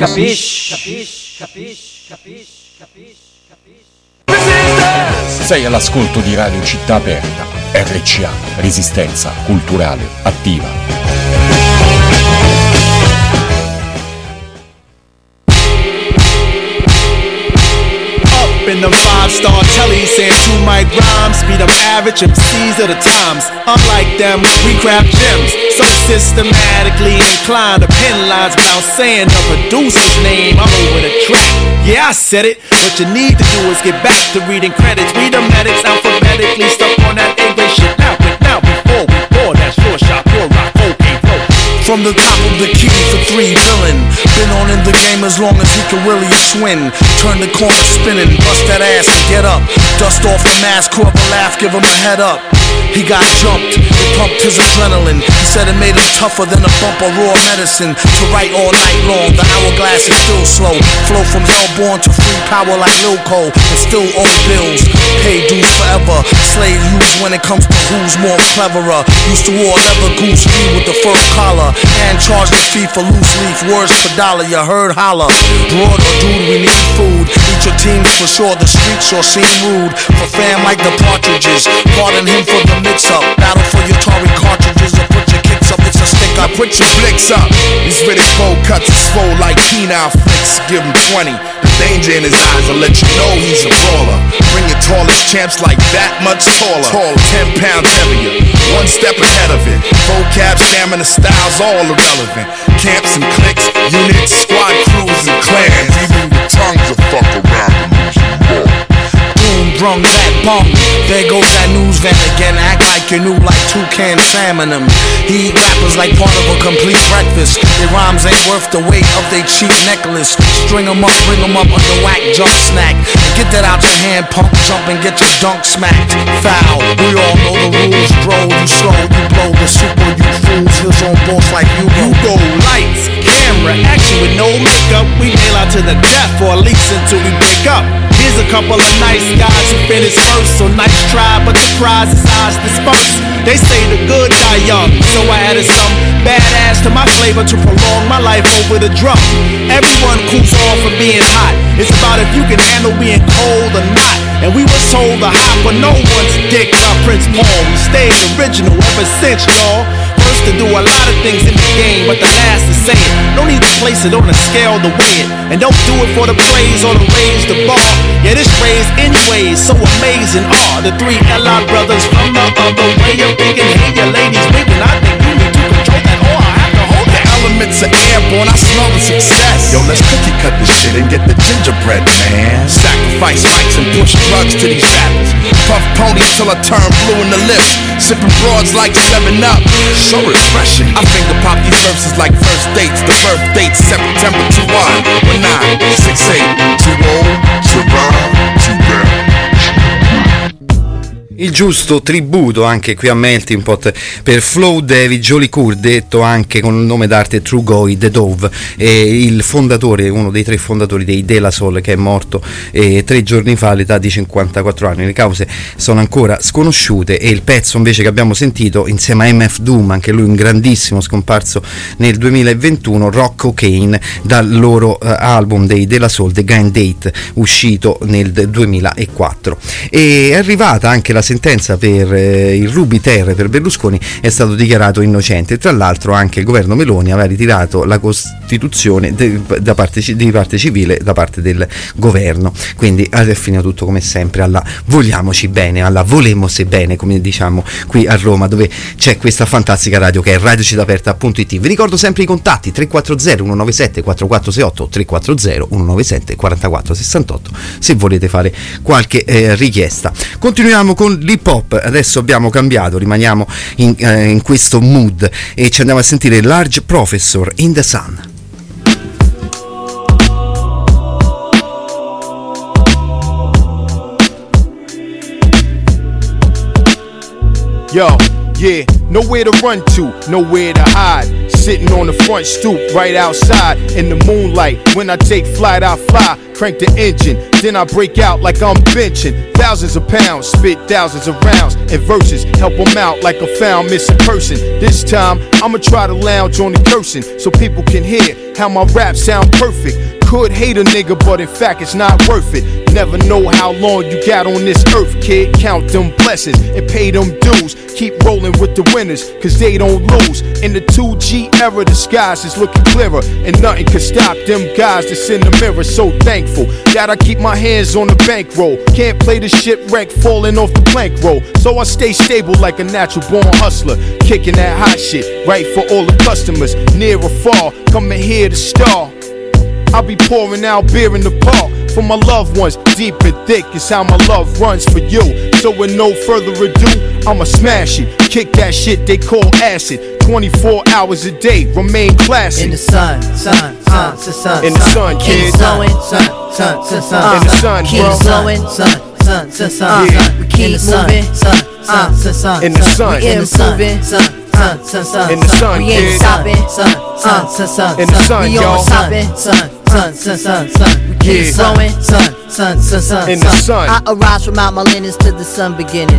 Capiche? Capiche? Capiche? Capiche? Capiche? Sei all'ascolto di Radio Città Aperta, RCA, Resistenza Culturale Attiva. Up in the star telly saying two mic rhymes Beat them average MCs of the times. Unlike them, we craft gems So systematically inclined to pen lines Without saying the producer's name. I'm over the track. Yeah, I said it. What you need to do is get back to reading credits. Read the medics alphabetically Stuck on that English shit Now, From the top of the key for three villain. Been on in the game as long as he can really swing. Turn the corner spinning, bust that ass and get up. Dust off the mask, a laugh, give him a head up. He got jumped, it pumped his adrenaline. He said it made him tougher than a bump of raw medicine. To write all night long, the hourglass is still slow. Flow from hellborn to free power like Lil Cole, and still owe bills. Pay dues forever. Slave used when it comes to who's more cleverer. Used to wore leather goose ski with the fur collar, and charged a fee for loose leaf. Words per dollar, you heard holler. Broad or dude, we need food. Eat your teams for sure. The streets sure seem rude. For fam like the partridges. Pardon him for the mix up. Battle for your Tory cartridges or put your kicks up. It's a stick I up. put your flicks up. These Riddick bowl cuts are swole like penile flicks. Give him 20. The danger in his eyes will let you know he's a brawler. Bring your tallest champs like that much taller. Taller, 10 pounds heavier. One step ahead of it. Vocab, stamina, styles, all irrelevant. Camps and cliques, units, squad crews and clans. Even your tongues will fuck around Brung that bum. There goes that news van again. Act like you're new like toucan salmon them. He eat rappers like part of a complete breakfast. Their rhymes ain't worth the weight of they cheap necklace. String 'em up, bring 'em up under whack jump snack. Get that out your hand, pump, jump, and get your dunk smacked. Foul. We all know the rules. Bro, you slow, you blow the super, you fools. His own boss like you. You go lights, camera, action with no makeup. We nail out to the death or at least until we break up. Here's a couple of nice guys who finished first. So nice try, but the prize is ours dispersed. They say the good die young, so I added some badass to my flavor to prolong my life over the drum. Everyone cools off for being hot. It's about if you can handle being cold or not. And we were told to hop but no one's dick our Prince Paul. We stayed original ever since, y'all. First to do a lot of things in the game, but the last to say it. No need to place it on a scale to weigh it. And don't do it for the praise or to raise the bar. Yeah, this raise anyways, so amazing are the three L.I. brothers from the other way of thinking. Hey, your ladies winking, I think you need to control that or Elements are airborne, I smell the success. Yo, let's cookie cut this shit and get the gingerbread, man. Sacrifice mics and push drugs to these rappers. Puff ponies till I turn blue in the lips. Sipping broads like 7 Up. So refreshing. I finger pop these verses like first dates. The birth date September 2 1 19 68 Too old too bad. Il giusto tributo anche qui a Melting Pot per Flow David Jolly Cool, detto anche con il nome d'arte True Goy The Dove, e il fondatore, uno dei tre fondatori dei De La Soul, che è morto eh, tre giorni fa all'età di 54 anni. Le cause sono ancora sconosciute e il pezzo invece che abbiamo sentito insieme a MF Doom, anche lui un grandissimo scomparso nel 2021, Rock Cocaine, dal loro eh, album dei De La Soul, The Grand Date, uscito nel 2004. E è arrivata anche la sentenza per eh, il Ruby Terre per Berlusconi, è stato dichiarato innocente. Tra l'altro anche il governo Meloni aveva ritirato la Costituzione de- da parte, di parte civile da parte del governo. Quindi è finito tutto come sempre alla vogliamoci bene, alla volemmose bene, come diciamo qui a Roma, dove c'è questa fantastica radio che è radiocittaaperta.it. Vi ricordo sempre i contatti 340 197 4468 340 197 4468 se volete fare qualche eh, richiesta. Continuiamo con l'hip hop, adesso abbiamo cambiato, rimaniamo in, eh, in questo mood e ci andiamo a sentire Large Professor in the Sun. Yo, yeah, nowhere to run to, nowhere to hide. Sitting on the front stoop right outside in the moonlight. When I take flight, I fly, crank the engine. Then I break out like I'm benching. Thousands of pounds, spit thousands of rounds and verses. Help them out like a found missing person. This time, I'ma try to lounge on the cursing so people can hear how my rap sound perfect. Could hate a nigga, but in fact, it's not worth it. Never know how long you got on this earth, kid. Count them blessings and pay them dues. Keep rolling with the winners, cause they don't lose. In the 2G era, the skies is looking clearer, and nothing can stop them guys that's in the mirror. So thankful that I keep my hands on the bankroll. Can't play the shipwreck falling off the plank roll. So I stay stable like a natural born hustler. Kicking that hot shit right for all the customers, near or far. Coming here to star. I'll be pouring out beer in the park for my loved ones. Deep and thick is how my love runs for you. So with no further ado, I'ma smash it. Kick that shit they call acid. 24 hours a day, remain classic. In the sun, sun, sun, sun, sun. In the sun, Keep kid. blowing, sun, sun, sun, sun. In the sun, Keep bro. blowing, sun, sun, sun, sun, Yeah. sun. We keep moving, sun, sun, sun, sun, In the sun. We improving, sun, sun, sun, sun, In the sun, We ain't stopping, sun, sun, sun, sun, In the sun, We y'all. on stopping, sun, sun, sun, sun, sun. Yeah. flowing, sun, sun, sun, sun, In the sun. I arise from out my linens to the sun beginning.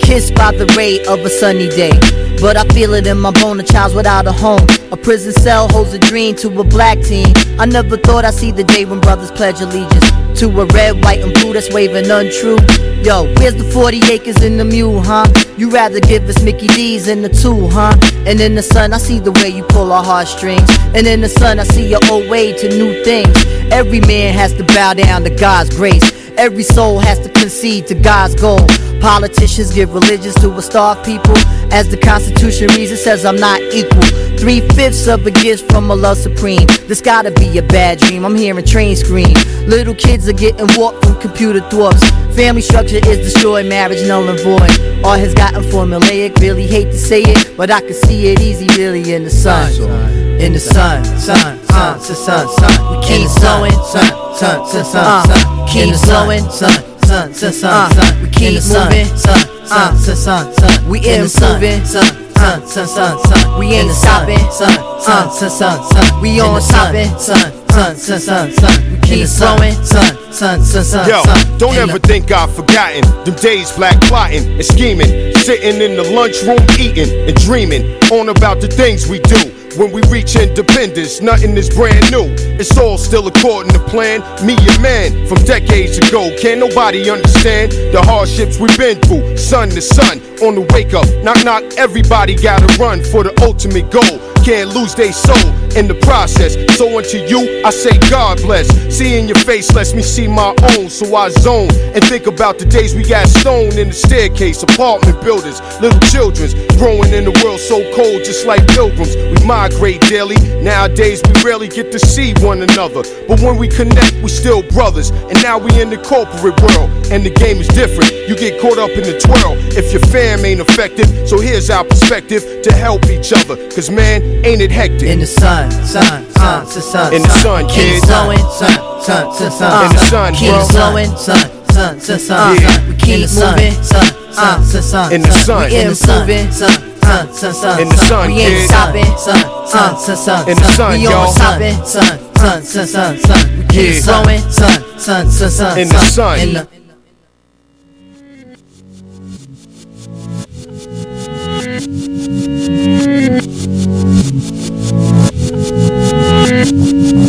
Kissed by the ray of a sunny day. But I feel it in my bone, a child's without a home. A prison cell holds a dream to a black teen. I never thought I'd see the day when brothers pledge allegiance to a red, white, and blue that's waving untrue. Yo, where's the 40 acres in the mule, huh? You rather give us Mickey D's in the two, huh? And in the sun, I see the way you pull our heartstrings. And in the sun, I see your old way to new things. Every man has to bow down to God's grace. Every soul has to concede to God's goal. Politicians give religions to a starved people. As the Constitution reads, it says I'm not equal. Three fifths of a gift from a love supreme. This gotta be a bad dream. I'm hearing train scream. Little kids are getting warped from computer thwarts. Family structure is destroyed, marriage null and void. All has gotten formulaic. Really hate to say it, but I can see it easy, really, in the sun. In the sun, sun, sun, sun, sun, sun. We keep flowing, sun, sun, sun, sun, uh, sun. Keep flowing, sun, sun, sun, sun, sun. We keep moving, sun, sun, sun, sun, sun. We improving, sun, sun, sun, sun, sun. We ain't stopping, sun, sun, sun, sun, sun. We on stopping, sun, sun, sun, sun, sun. We keep flowing, sun, sun, sun, sun, Yo, don't In ever the- think I've forgotten them days black plotting and scheming, sitting in the lunchroom eating and dreaming on about the things we do. When we reach independence, nothing is brand new. It's all still according to plan. Me and man from decades ago. Can't nobody understand the hardships we've been through. Sun to sun, on the wake up. Knock knock, everybody gotta run for the ultimate goal. Can't lose their soul in the process. So unto you, I say God bless. Seeing your face lets me see my own, so I zone and think about the days we got stoned in the staircase, apartment buildings, little children's growing in a world so cold, just like pilgrims. We migrate daily. Nowadays we rarely get to see one another, but when we connect, we still brothers. And now we in the corporate world, and the game is different. You get caught up in the twirl if your fam ain't effective. So here's our perspective to help each other, cause man, ain't it hectic? In the sun, sun, sun, sun, sun. In the sun, Keep kid. flowing, sun, sun, sun, sun. In the sun, Keep bro. flowing, sun, sun, sun, sun. Yeah. We keep moving, sun, sun, sun, sun. In the sun. We improving, sun, sun, sun, sun. In the sun, We ain't stopping, sun, sun, sun, sun. In the sun, We y'all. on stopping, sun, sun, sun, sun, sun. We keep Yeah. flowing, sun, sun, sun, sun. In the sun. In the Thank you.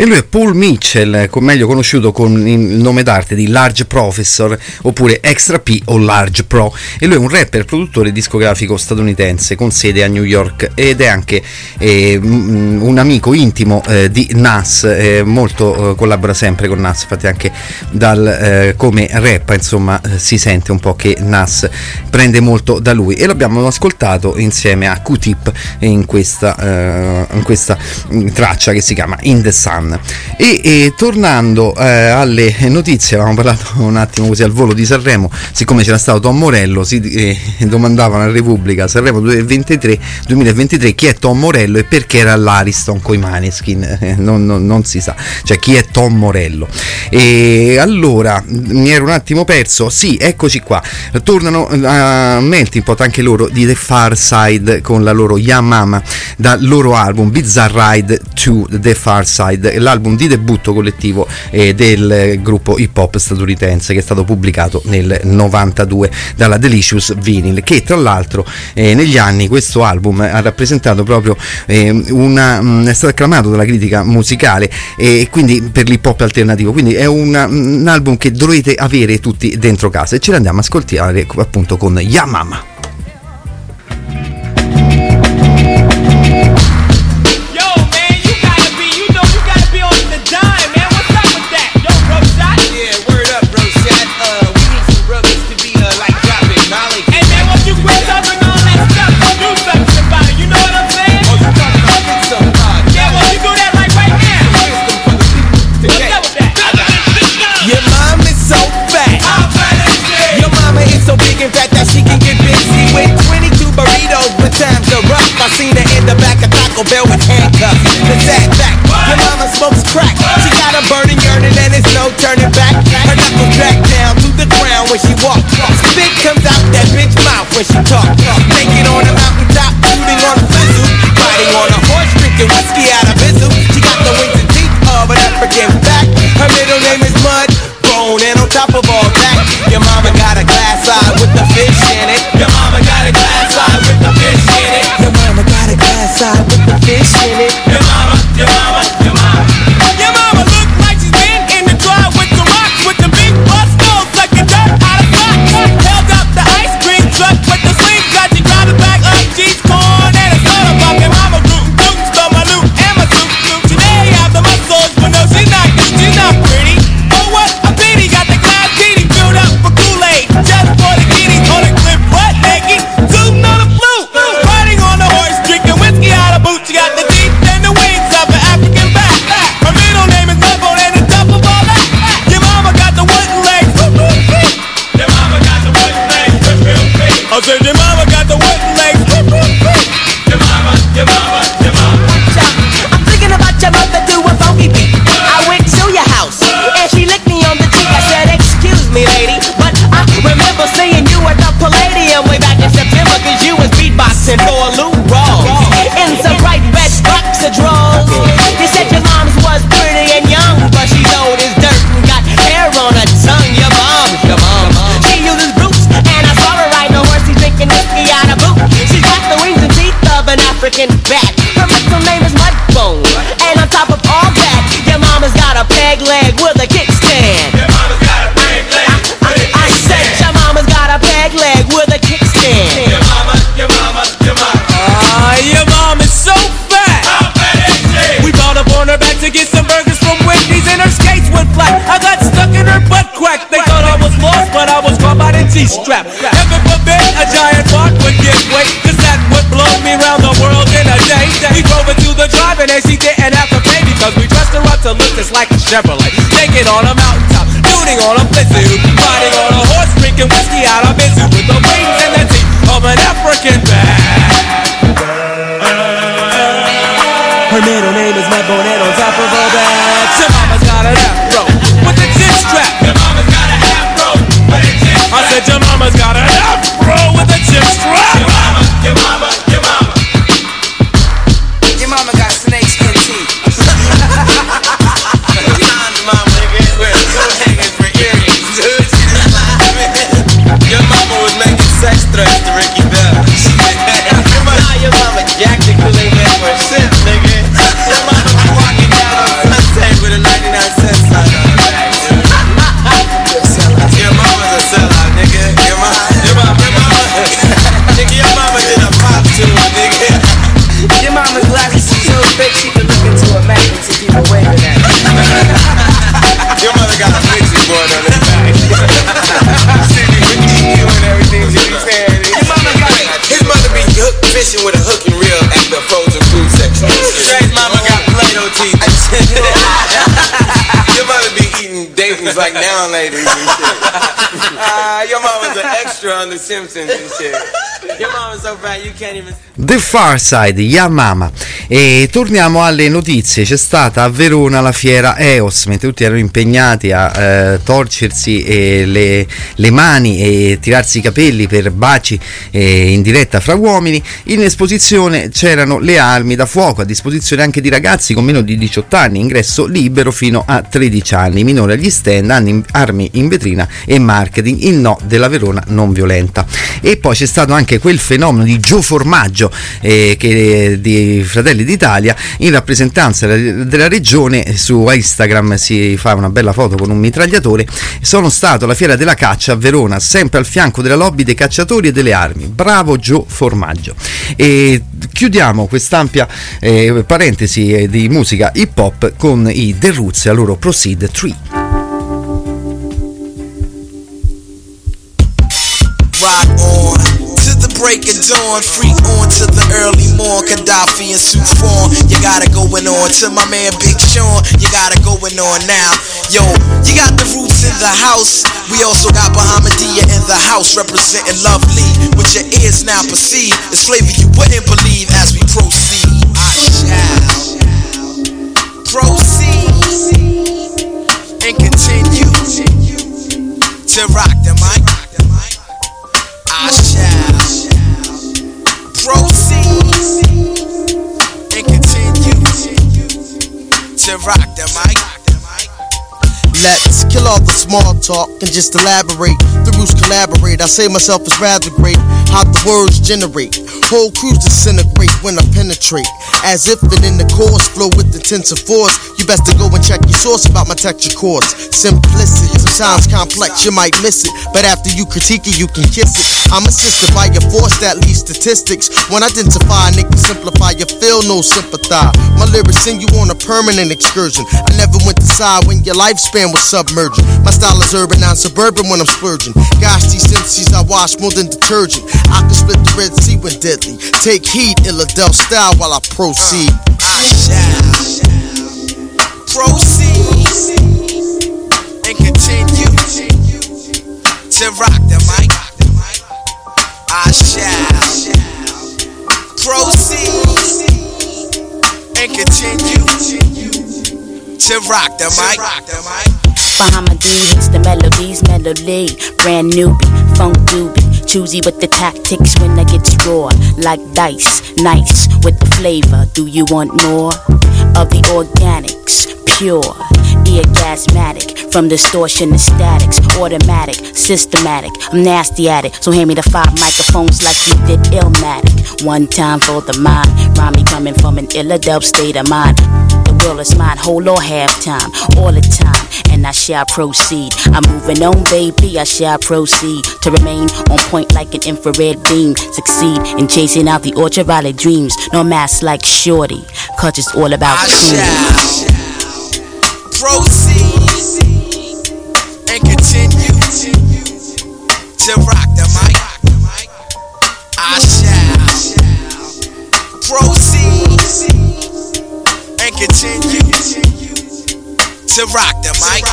E lui è Paul Mitchell, meglio conosciuto con il nome d'arte di Large Professor oppure Extra P o Large Pro. E lui è un rapper, produttore discografico statunitense con sede a New York ed è anche eh, un amico intimo eh, di Nas, eh, molto eh, collabora sempre con Nas, infatti anche dal eh, come rappa insomma eh, si sente un po' che Nas prende molto da lui e l'abbiamo ascoltato insieme a Q-Tip in questa, in questa mm, traccia che si chiama In the Sun. E, e tornando eh, alle notizie, avevamo parlato *laughs* un attimo così al volo di Sanremo, siccome c'era stato Tom Morello, si eh, domandavano a Repubblica Sanremo 2023, 2023 chi è Tom Morello e perché era l'Ariston coi Maneskin, Eh, non, non- non si sa, cioè chi è Tom Morello. E allora mi ero un attimo perso, sì, eccoci qua, tornano a Melting Pot anche loro di The Far Side con la loro Yamama dal loro album Bizarre Ride to The Far Side, l'album di debutto collettivo eh, del gruppo hip hop statunitense che è stato pubblicato nel 92 dalla Delicious Vinyl che tra l'altro eh, negli anni questo album ha rappresentato proprio eh, una mh, è stato acclamato dalla critica musicale e quindi per l'hip hop alternativo. Quindi è una- un album che dovete avere tutti dentro casa. E ce l'andiamo a ascoltare appunto con Yamama I seen her in the back of Taco Bell with handcuffs. The sad fact, your mama smokes crack. She got a burning yearning and it's no turning back. Her knuckles back down to the ground when she walk. Spit comes out that bitch mouth when she talks. Naked on a mountaintop, shooting on a vessel. Riding on a horse, drinking whiskey Yeah. Chevrolet. Take it on a mountaintop, shooting on a blizzard. Eating like now ladies and shit. Ah, *laughs* your mama's an extra on The Simpsons and shit. Your mama's so fat you can't even. The Far Side, Yamama. E torniamo alle notizie. C'è stata a Verona la fiera EOS, mentre tutti erano impegnati a eh, torcersi eh, le, le mani e tirarsi i capelli per baci eh, in diretta fra uomini. In esposizione c'erano le armi da fuoco a disposizione anche di ragazzi con meno di 18 anni, ingresso libero fino a 13 anni. Minore agli stand, anni- armi in vetrina e marketing. Il no della Verona non violenta. E poi c'è stato anche quel fenomeno di Gio Formaggio eh, che, di Fratelli d'Italia in rappresentanza della, regione su Instagram si fa una bella foto con un mitragliatore. Sono stato alla fiera della caccia a Verona sempre al fianco della lobby dei cacciatori e delle armi. Bravo Gio Formaggio. E chiudiamo quest'ampia eh, parentesi eh, di musica hip hop con i The Roots e la loro Proceed 3 break of dawn, free on to the early morn. Gaddafi and Sufon, you got it going on. To my man Big Sean, you got it going on now. Yo, you got the roots in the house. We also got Bahamadia in the house, representing lovely. With your ears now perceive, it's flavor you wouldn't believe as we proceed. I shall proceed and continue to rock the mic. I rock mic. Let's kill all the small talk and just elaborate. The roots collaborate. I say myself is rather great. How the words generate. Whole crews disintegrate when I penetrate. As if it in the course flow with intensive force. You best to go and check your source about my texture chords. Simplicity sometimes complex, you might miss it. But after you critique it, you can kiss it. I'm assisted by your force that leads statistics. When I identify, niggas simplify, you feel no sympathize. My lyrics send you on a permanent excursion. I never went to side when your lifespan was submerging. My style is urban, non suburban when I'm splurging. Gosh, these senses I wash more than detergent. I can split the Red Sea when deadly. Take heed, Illadelph style while I proceed. I shall proceed and continue to rock the mic. I shall proceed and continue to rock the mic. Bahamadia hits the melodies, melody, brand newbie, funk doobie, choosy with the tactics when I get raw, like dice, nice with the flavor. Do you want more of the organics? Pure, eargasmatic, from distortion to statics, automatic, systematic. I'm nasty at it, so hand me the five microphones like you did Illmatic. One time for the mind, rhyme me coming from an Illadelph state of mind. The will is mine, whole or half time, all the time, and I shall proceed. I'm moving on, baby, I shall proceed to remain on point like an infrared beam. Succeed in chasing out the ultraviolet dreams. No mask like Shorty, cause it's all about cool proceed and continue to rock the mic. I shall proceed and continue to rock the mic.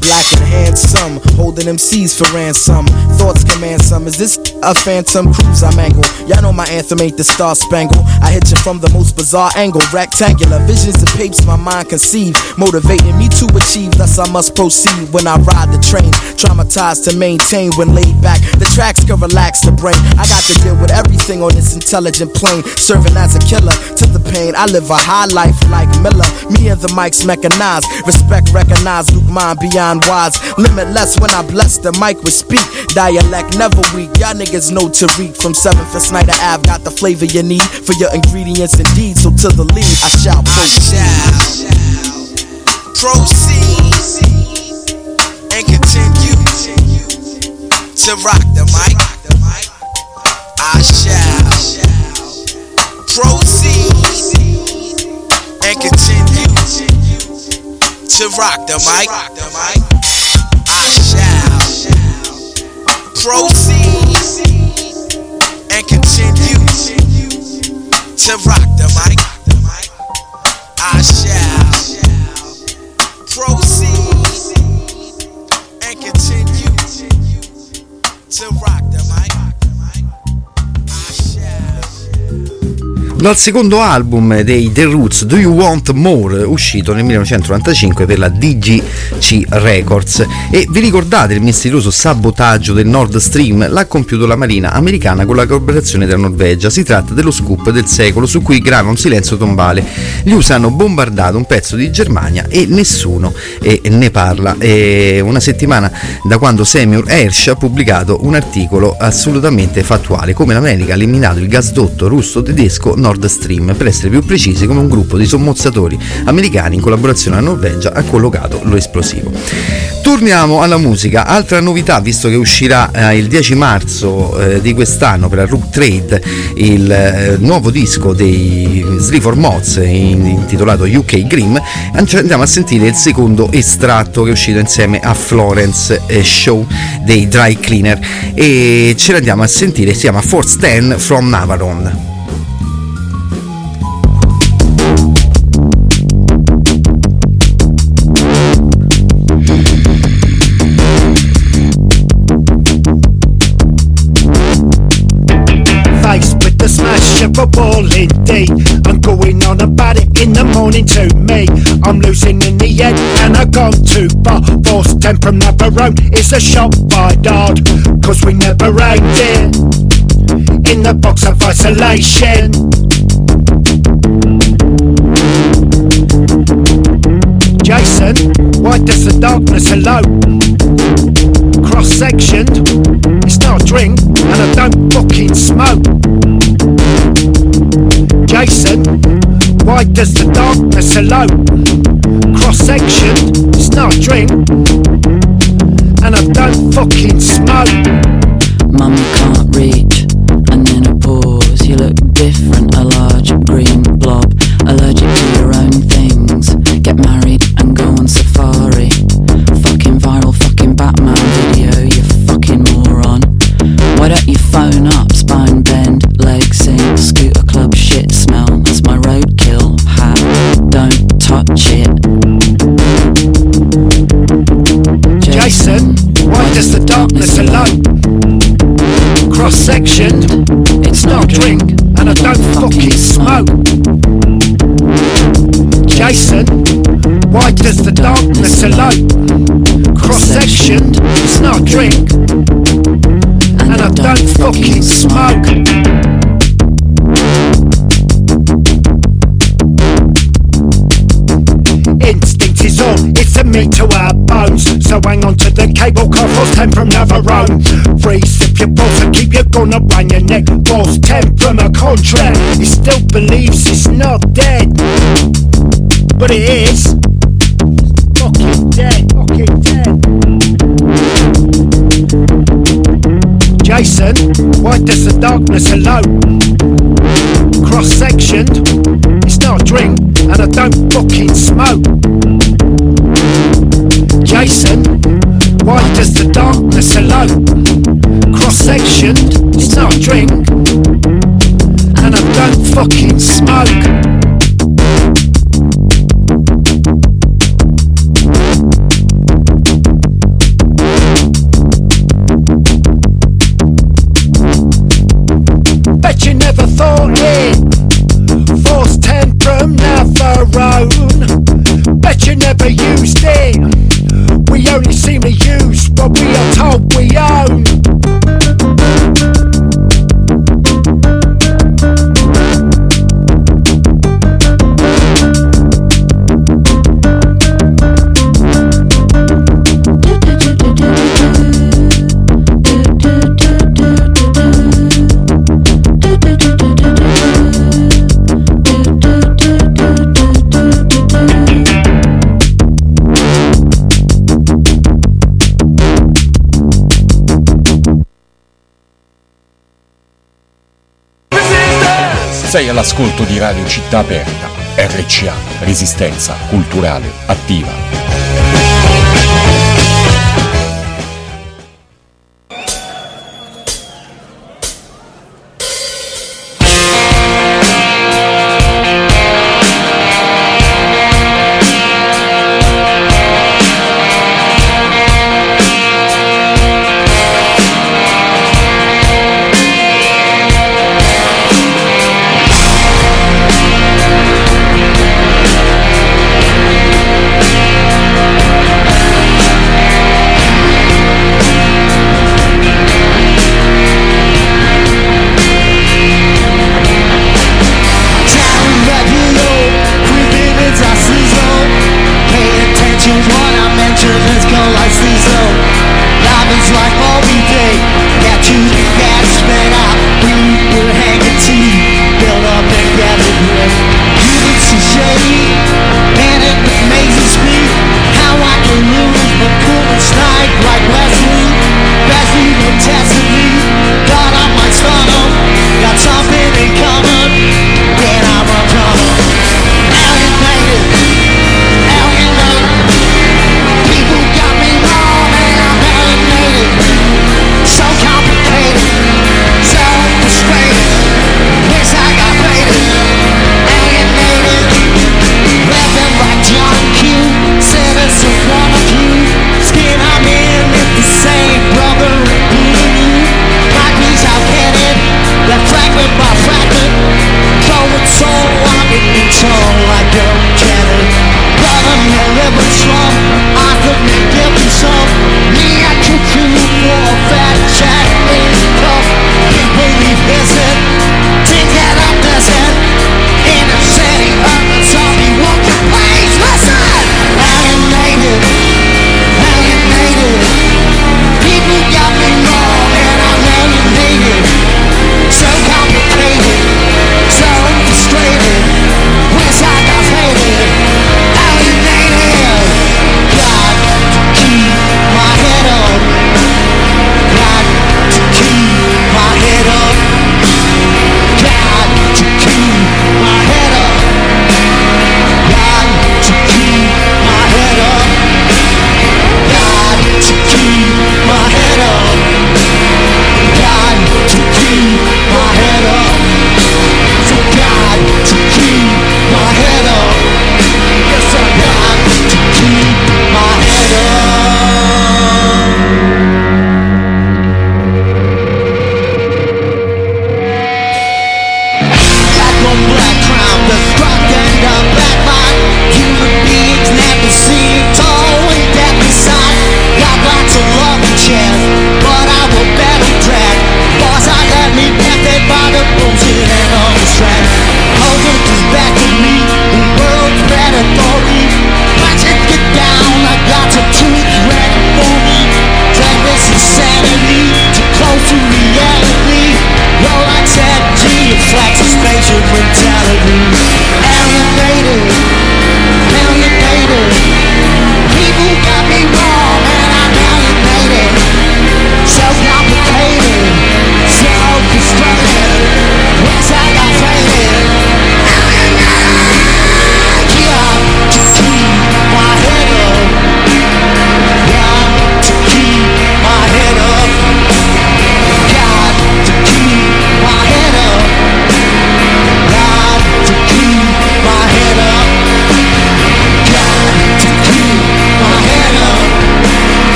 Black and handsome, holding MCs for ransom. Thoughts command some. Is this a phantom cruise I mangle? Y'all know my anthem ain't the Star Spangle. I hit you from the most bizarre angle, rectangular visions and papes my mind conceive, motivating me to achieve. Thus I must proceed when I ride the train. Traumatized to maintain when laid back. The tracks can relax the brain. I got to deal with everything on this intelligent plane, serving as a killer to the pain. I live a high life like Miller. Me and the mics mechanized. Respect, recognize, Luke mind beyond wise. Limitless when I bless the mic with speak. Dialect never weak. Y'all niggas know Tariq from 7th and Snyder Ave. Got the flavor you need for your ingredients indeed. So to the lead, I shout. I shall proceed and continue to rock the mic. I shall proceed and continue to rock the mic. I shall proceed and continue to rock the mic. I shall proceed and continue to rock Dal secondo album dei The Roots, Do You Want More, uscito nel 1995 per la DGC Records. E vi ricordate il misterioso sabotaggio del Nord Stream? L'ha compiuto la Marina americana con la collaborazione della Norvegia. Si tratta dello scoop del secolo su cui grava un silenzio tombale. Gli USA hanno bombardato un pezzo di Germania e nessuno eh, ne parla. È una settimana da quando Samuel Hersh ha pubblicato un articolo assolutamente fattuale, come l'America ha eliminato il gasdotto russo tedesco Nord Stream, per essere più precisi come un gruppo di sommozzatori americani in collaborazione alla Norvegia ha collocato lo esplosivo. Torniamo alla musica, altra novità visto che uscirà eh, il 10 marzo eh, di quest'anno per la Rook Trade il eh, nuovo disco dei Sleaford Mods in- intitolato UK Grimm, andiamo a sentire il secondo estratto che è uscito insieme a Florence eh, Show dei Dry Cleaner e ce l'andiamo a sentire, si chiama Fourth Stand from Navarone. I'm going on about it in the morning to me. I'm losing in the head and I've gone too far. Force 10 from Navarone is a shot by Dodd. Cause we never aimed it in the box of isolation. Jason, why does the darkness alone? Cross sectioned, it's not a drink, and I don't fucking smoke. Jason, why does the darkness alone? Cross sectioned, it's not a drink, and I don't fucking smoke. Mummy can't reach, and then a pause. You look different, Cross sectioned, it's not drink, and I don't fucking smoke. Jason, why does the darkness alone? Cross sectioned, it's not drink, and I don't fucking smoke. Instinct is all, it's a meat to our bones. So hang on to the cable car, force 10 from Navarone. Freeze keep your gun around your neck. Force 10 from a contract. He still believes it's not dead. But it is. Fucking dead, fucking dead. Jason, why does the darkness alone? Cross sectioned, it's not a drink, and I don't fucking smoke. Jason, why does the darkness alone? Cross sectioned, it's not a drink, Sei all'ascolto di Radio Città Aperta, RCA, Resistenza Culturale Attiva.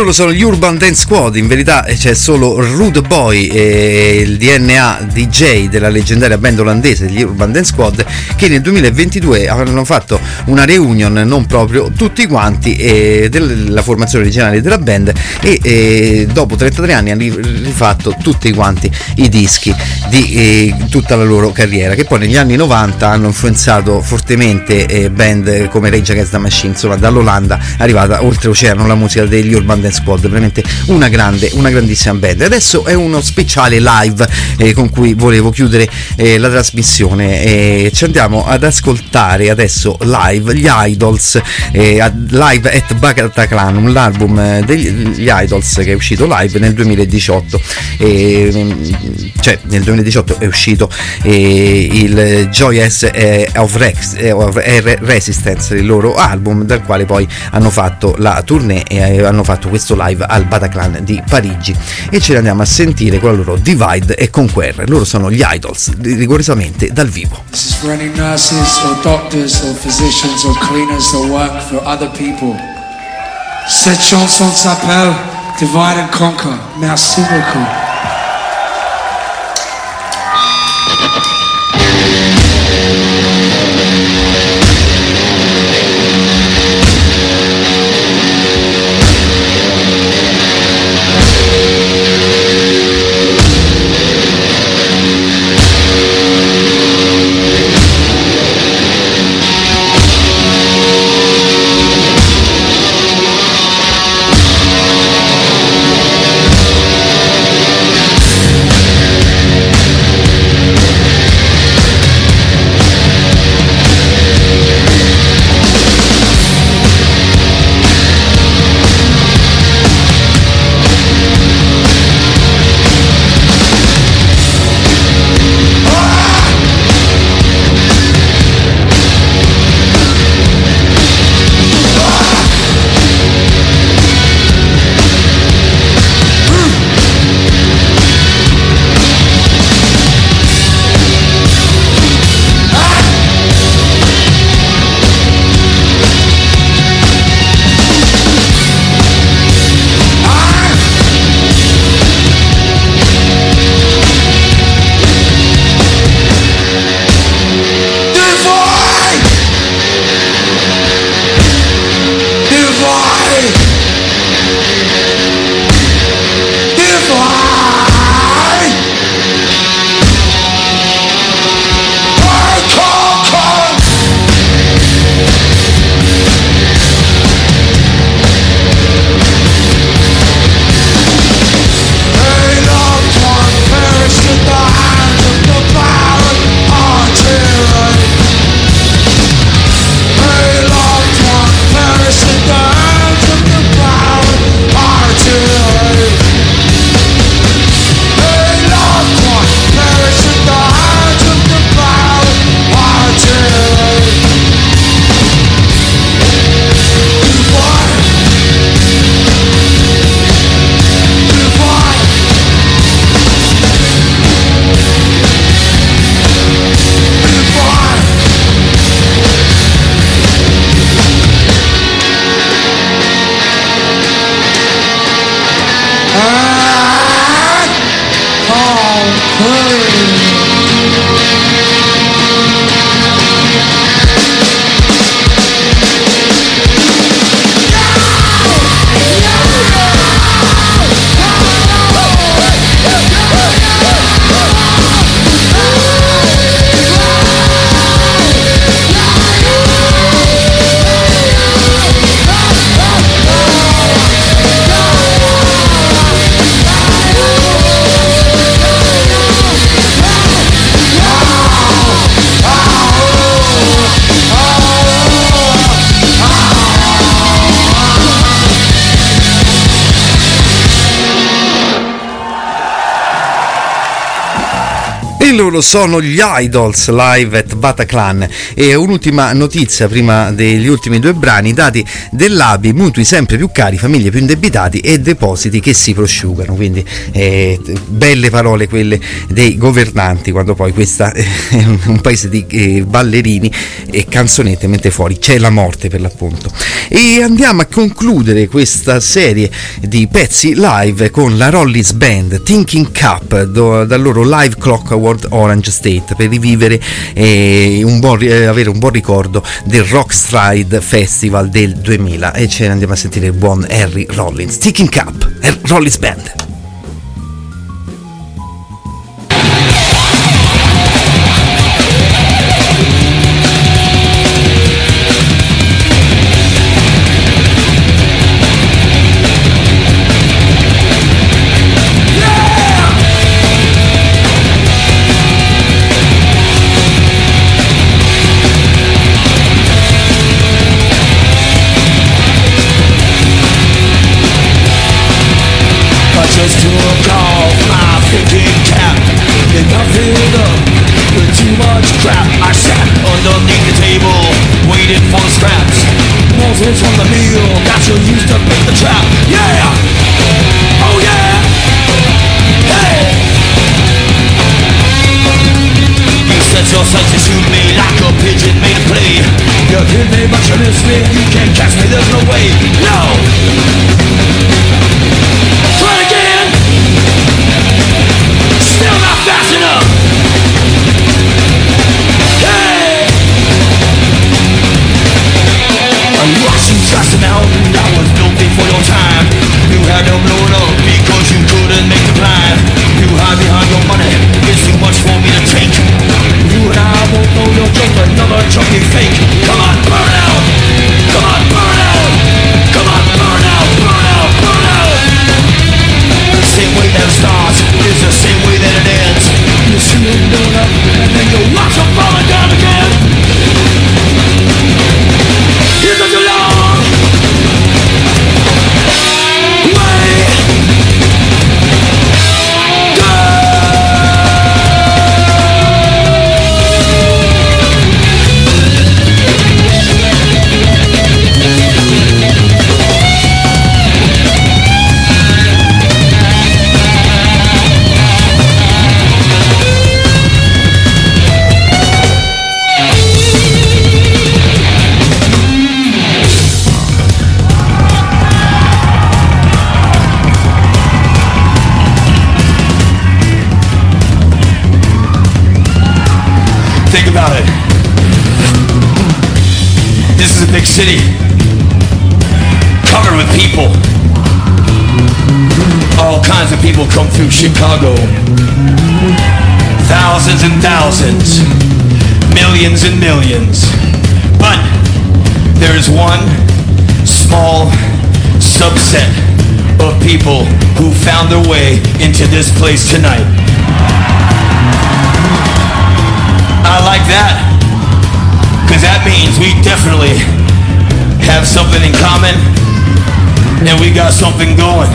Loro sono gli Urban Dance Squad, in verità eh, c'è solo Rude Boy, eh, il DNA DJ della leggendaria band olandese degli Urban Dance Squad, che nel 2022 hanno fatto una reunion non proprio tutti quanti eh, della formazione originale della band e eh, dopo 33 anni hanno rifatto tutti quanti i dischi di eh, tutta la loro carriera, che poi negli anni 90 hanno influenzato fortemente eh, band come Rage Against the Machine, insomma dall'Olanda arrivata oltreoceano la musica degli Urban Band Squad, veramente una grande, una grandissima band. Adesso è uno speciale live eh, con cui volevo chiudere eh, la trasmissione. Eh, ci andiamo ad ascoltare adesso live gli Idols, eh, live at Bataclan, l'album eh, degli Idols che è uscito live nel 2018. cioè nel 2018 è uscito eh, il Joyous of, Rex, of Resistance, il loro album, dal quale poi hanno fatto la tournée e hanno fatto fatto questo live al Bataclan di Parigi e ce li andiamo a sentire con la loro Divide e Conquer. Loro sono gli Idols, rigorosamente dal vivo. This is for any nurses or doctors or physicians or cleaners that work for other people. Cette chanson s'appelle Divide and Conquer. Merci beaucoup. Loro sono gli Idols live at Bataclan. E un'ultima notizia prima degli ultimi due brani dati dell'ABI mutui sempre più cari famiglie più indebitati e depositi che si prosciugano. Quindi eh, belle parole quelle dei governanti quando poi questa *laughs* è un paese di eh, ballerini e canzonette mentre fuori c'è la morte per l'appunto. E andiamo a concludere questa serie di pezzi live con la Rollins Band Thinking Cup do, dal loro Live Clock Award Orange State per rivivere e un buon, eh, avere un buon ricordo del Rock Stride Festival del 2000 e ce ne andiamo a sentire il buon Harry Rollins Thinking Cup Rollins Band me You can't catch me, there's no way No! Thousands. Millions and millions. But there is one small subset of people who found their way into this place tonight. I like that. Because that means we definitely have something in common and we got something going.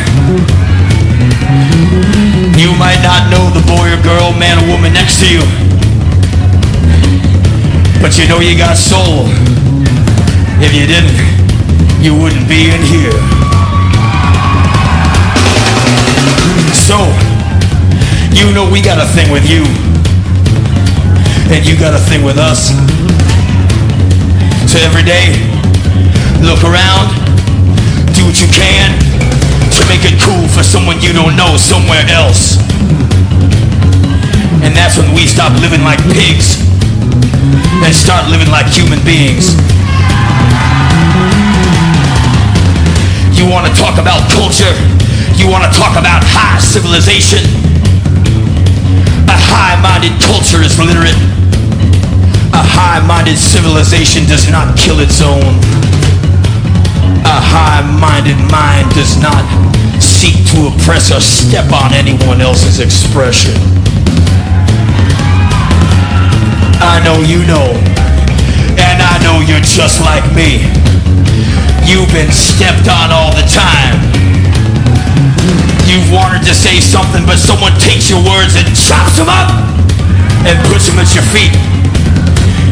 You might not know the boy or girl, man or woman next to you, but you know you got soul. If you didn't, you wouldn't be in here. So, you know we got a thing with you and you got a thing with us. So every day, look around, do what you can to make it cool for someone you don't know somewhere else. And that's when we stop living like pigs and start living like human beings. You want to talk about culture? You want to talk about high civilization? A high-minded culture is literate. A high-minded civilization does not kill its own. A high-minded mind does not seek to oppress or step on anyone else's expression. I know you know, and I know you're just like me. You've been stepped on all the time. You've wanted to say something, but someone takes your words and chops them up. and puts them at your feet.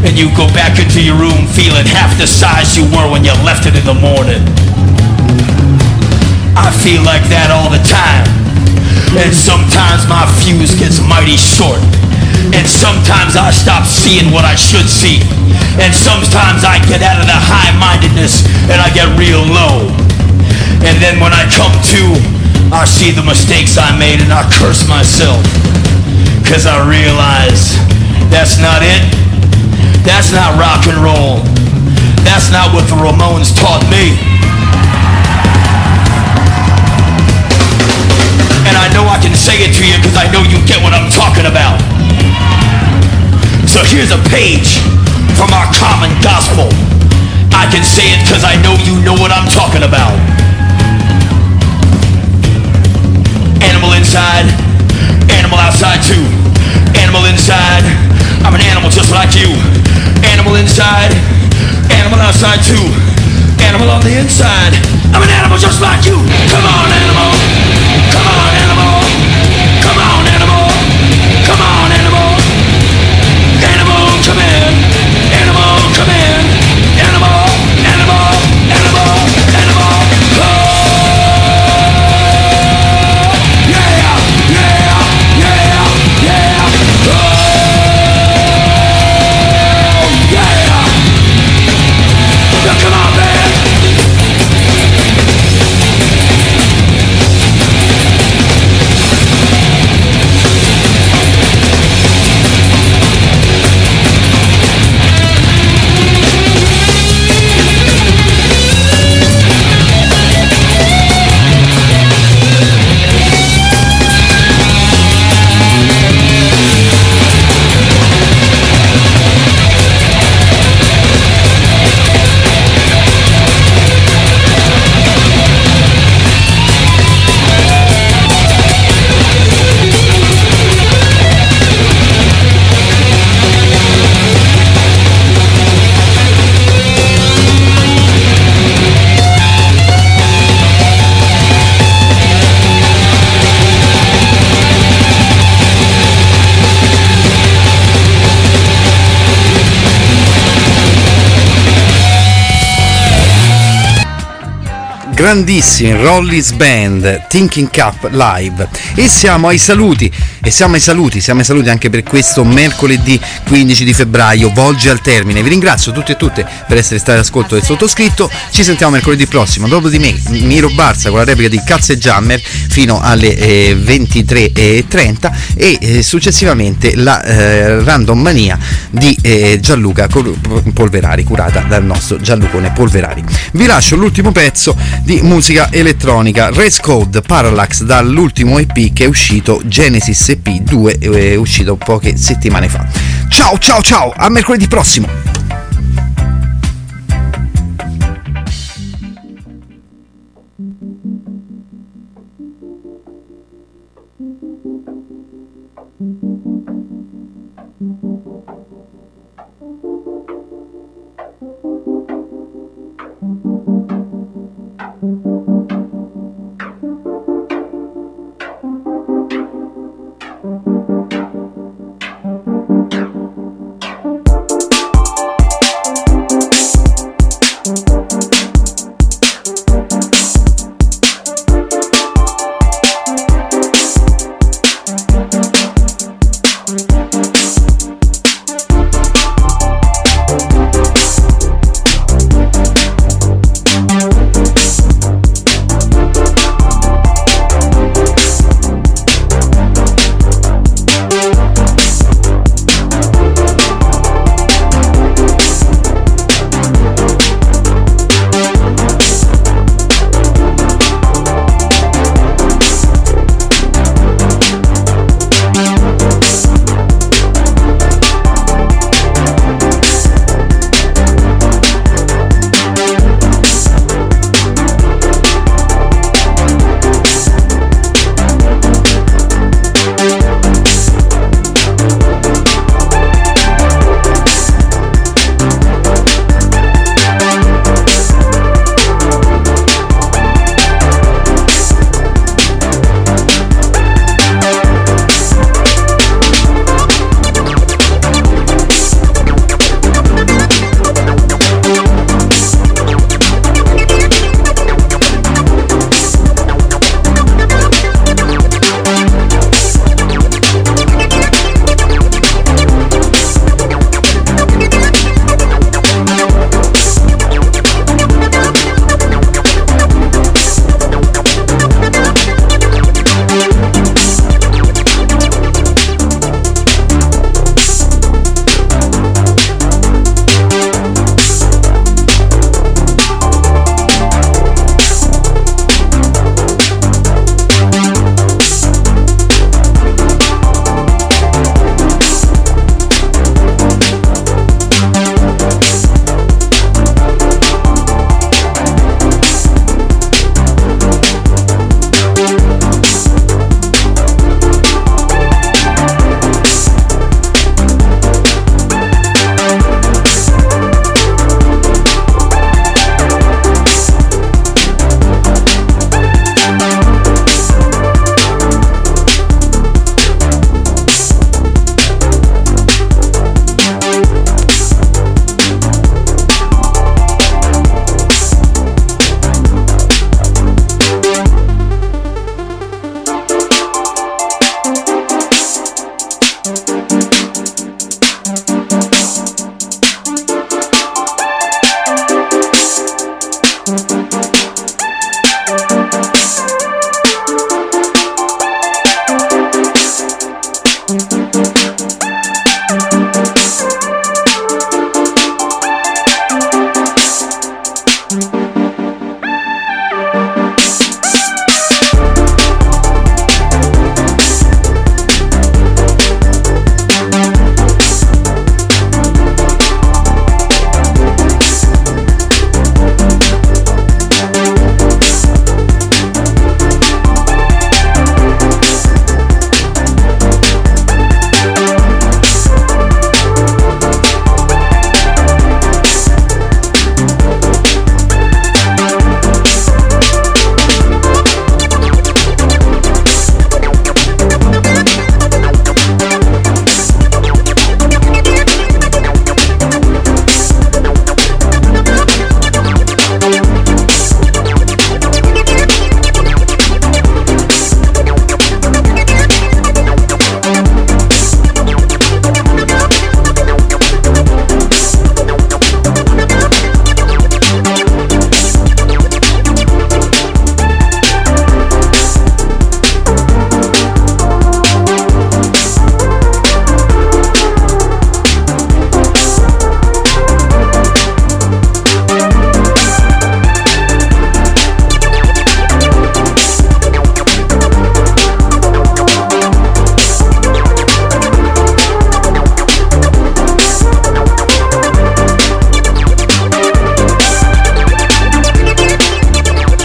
And you go back into your room feeling half the size you were when you left it in the morning. I feel like that all the time. And sometimes my fuse gets mighty short. And sometimes I stop seeing what I should see. And sometimes I get out of the high-mindedness and I get real low. And then when I come to, I see the mistakes I made and I curse myself. Cause I realize that's not it. That's not rock and roll. That's not what the Ramones taught me. And I know I can say it to you because I know you get what I'm talking about. So here's a page from our common gospel. I can say it because I know you know what I'm talking about. Animal inside, animal outside too. Animal inside, I'm an animal just like you. Animal inside, animal outside too. Animal on the inside, I'm an animal just like you. Come on, animal. Grandissimi Rollies Band Thinking Cup Live. E siamo ai saluti e siamo ai saluti siamo ai saluti anche per questo mercoledì 15 di febbraio volge al termine. Vi ringrazio tutti e tutte per essere stati all'ascolto del sottoscritto. Ci sentiamo mercoledì prossimo. Dopo di me Miro Barza con la replica di Cazzo e Jammer fino alle eh, 23.30 e eh, successivamente la eh, Random Mania di eh, Gianluca Polverari curata dal nostro Gianlucone Polverari. Vi lascio l'ultimo pezzo di musica elettronica Race Code Parallax dall'ultimo EP che è uscito Genesis EP 2 è uscito poche settimane fa. Ciao ciao ciao a mercoledì prossimo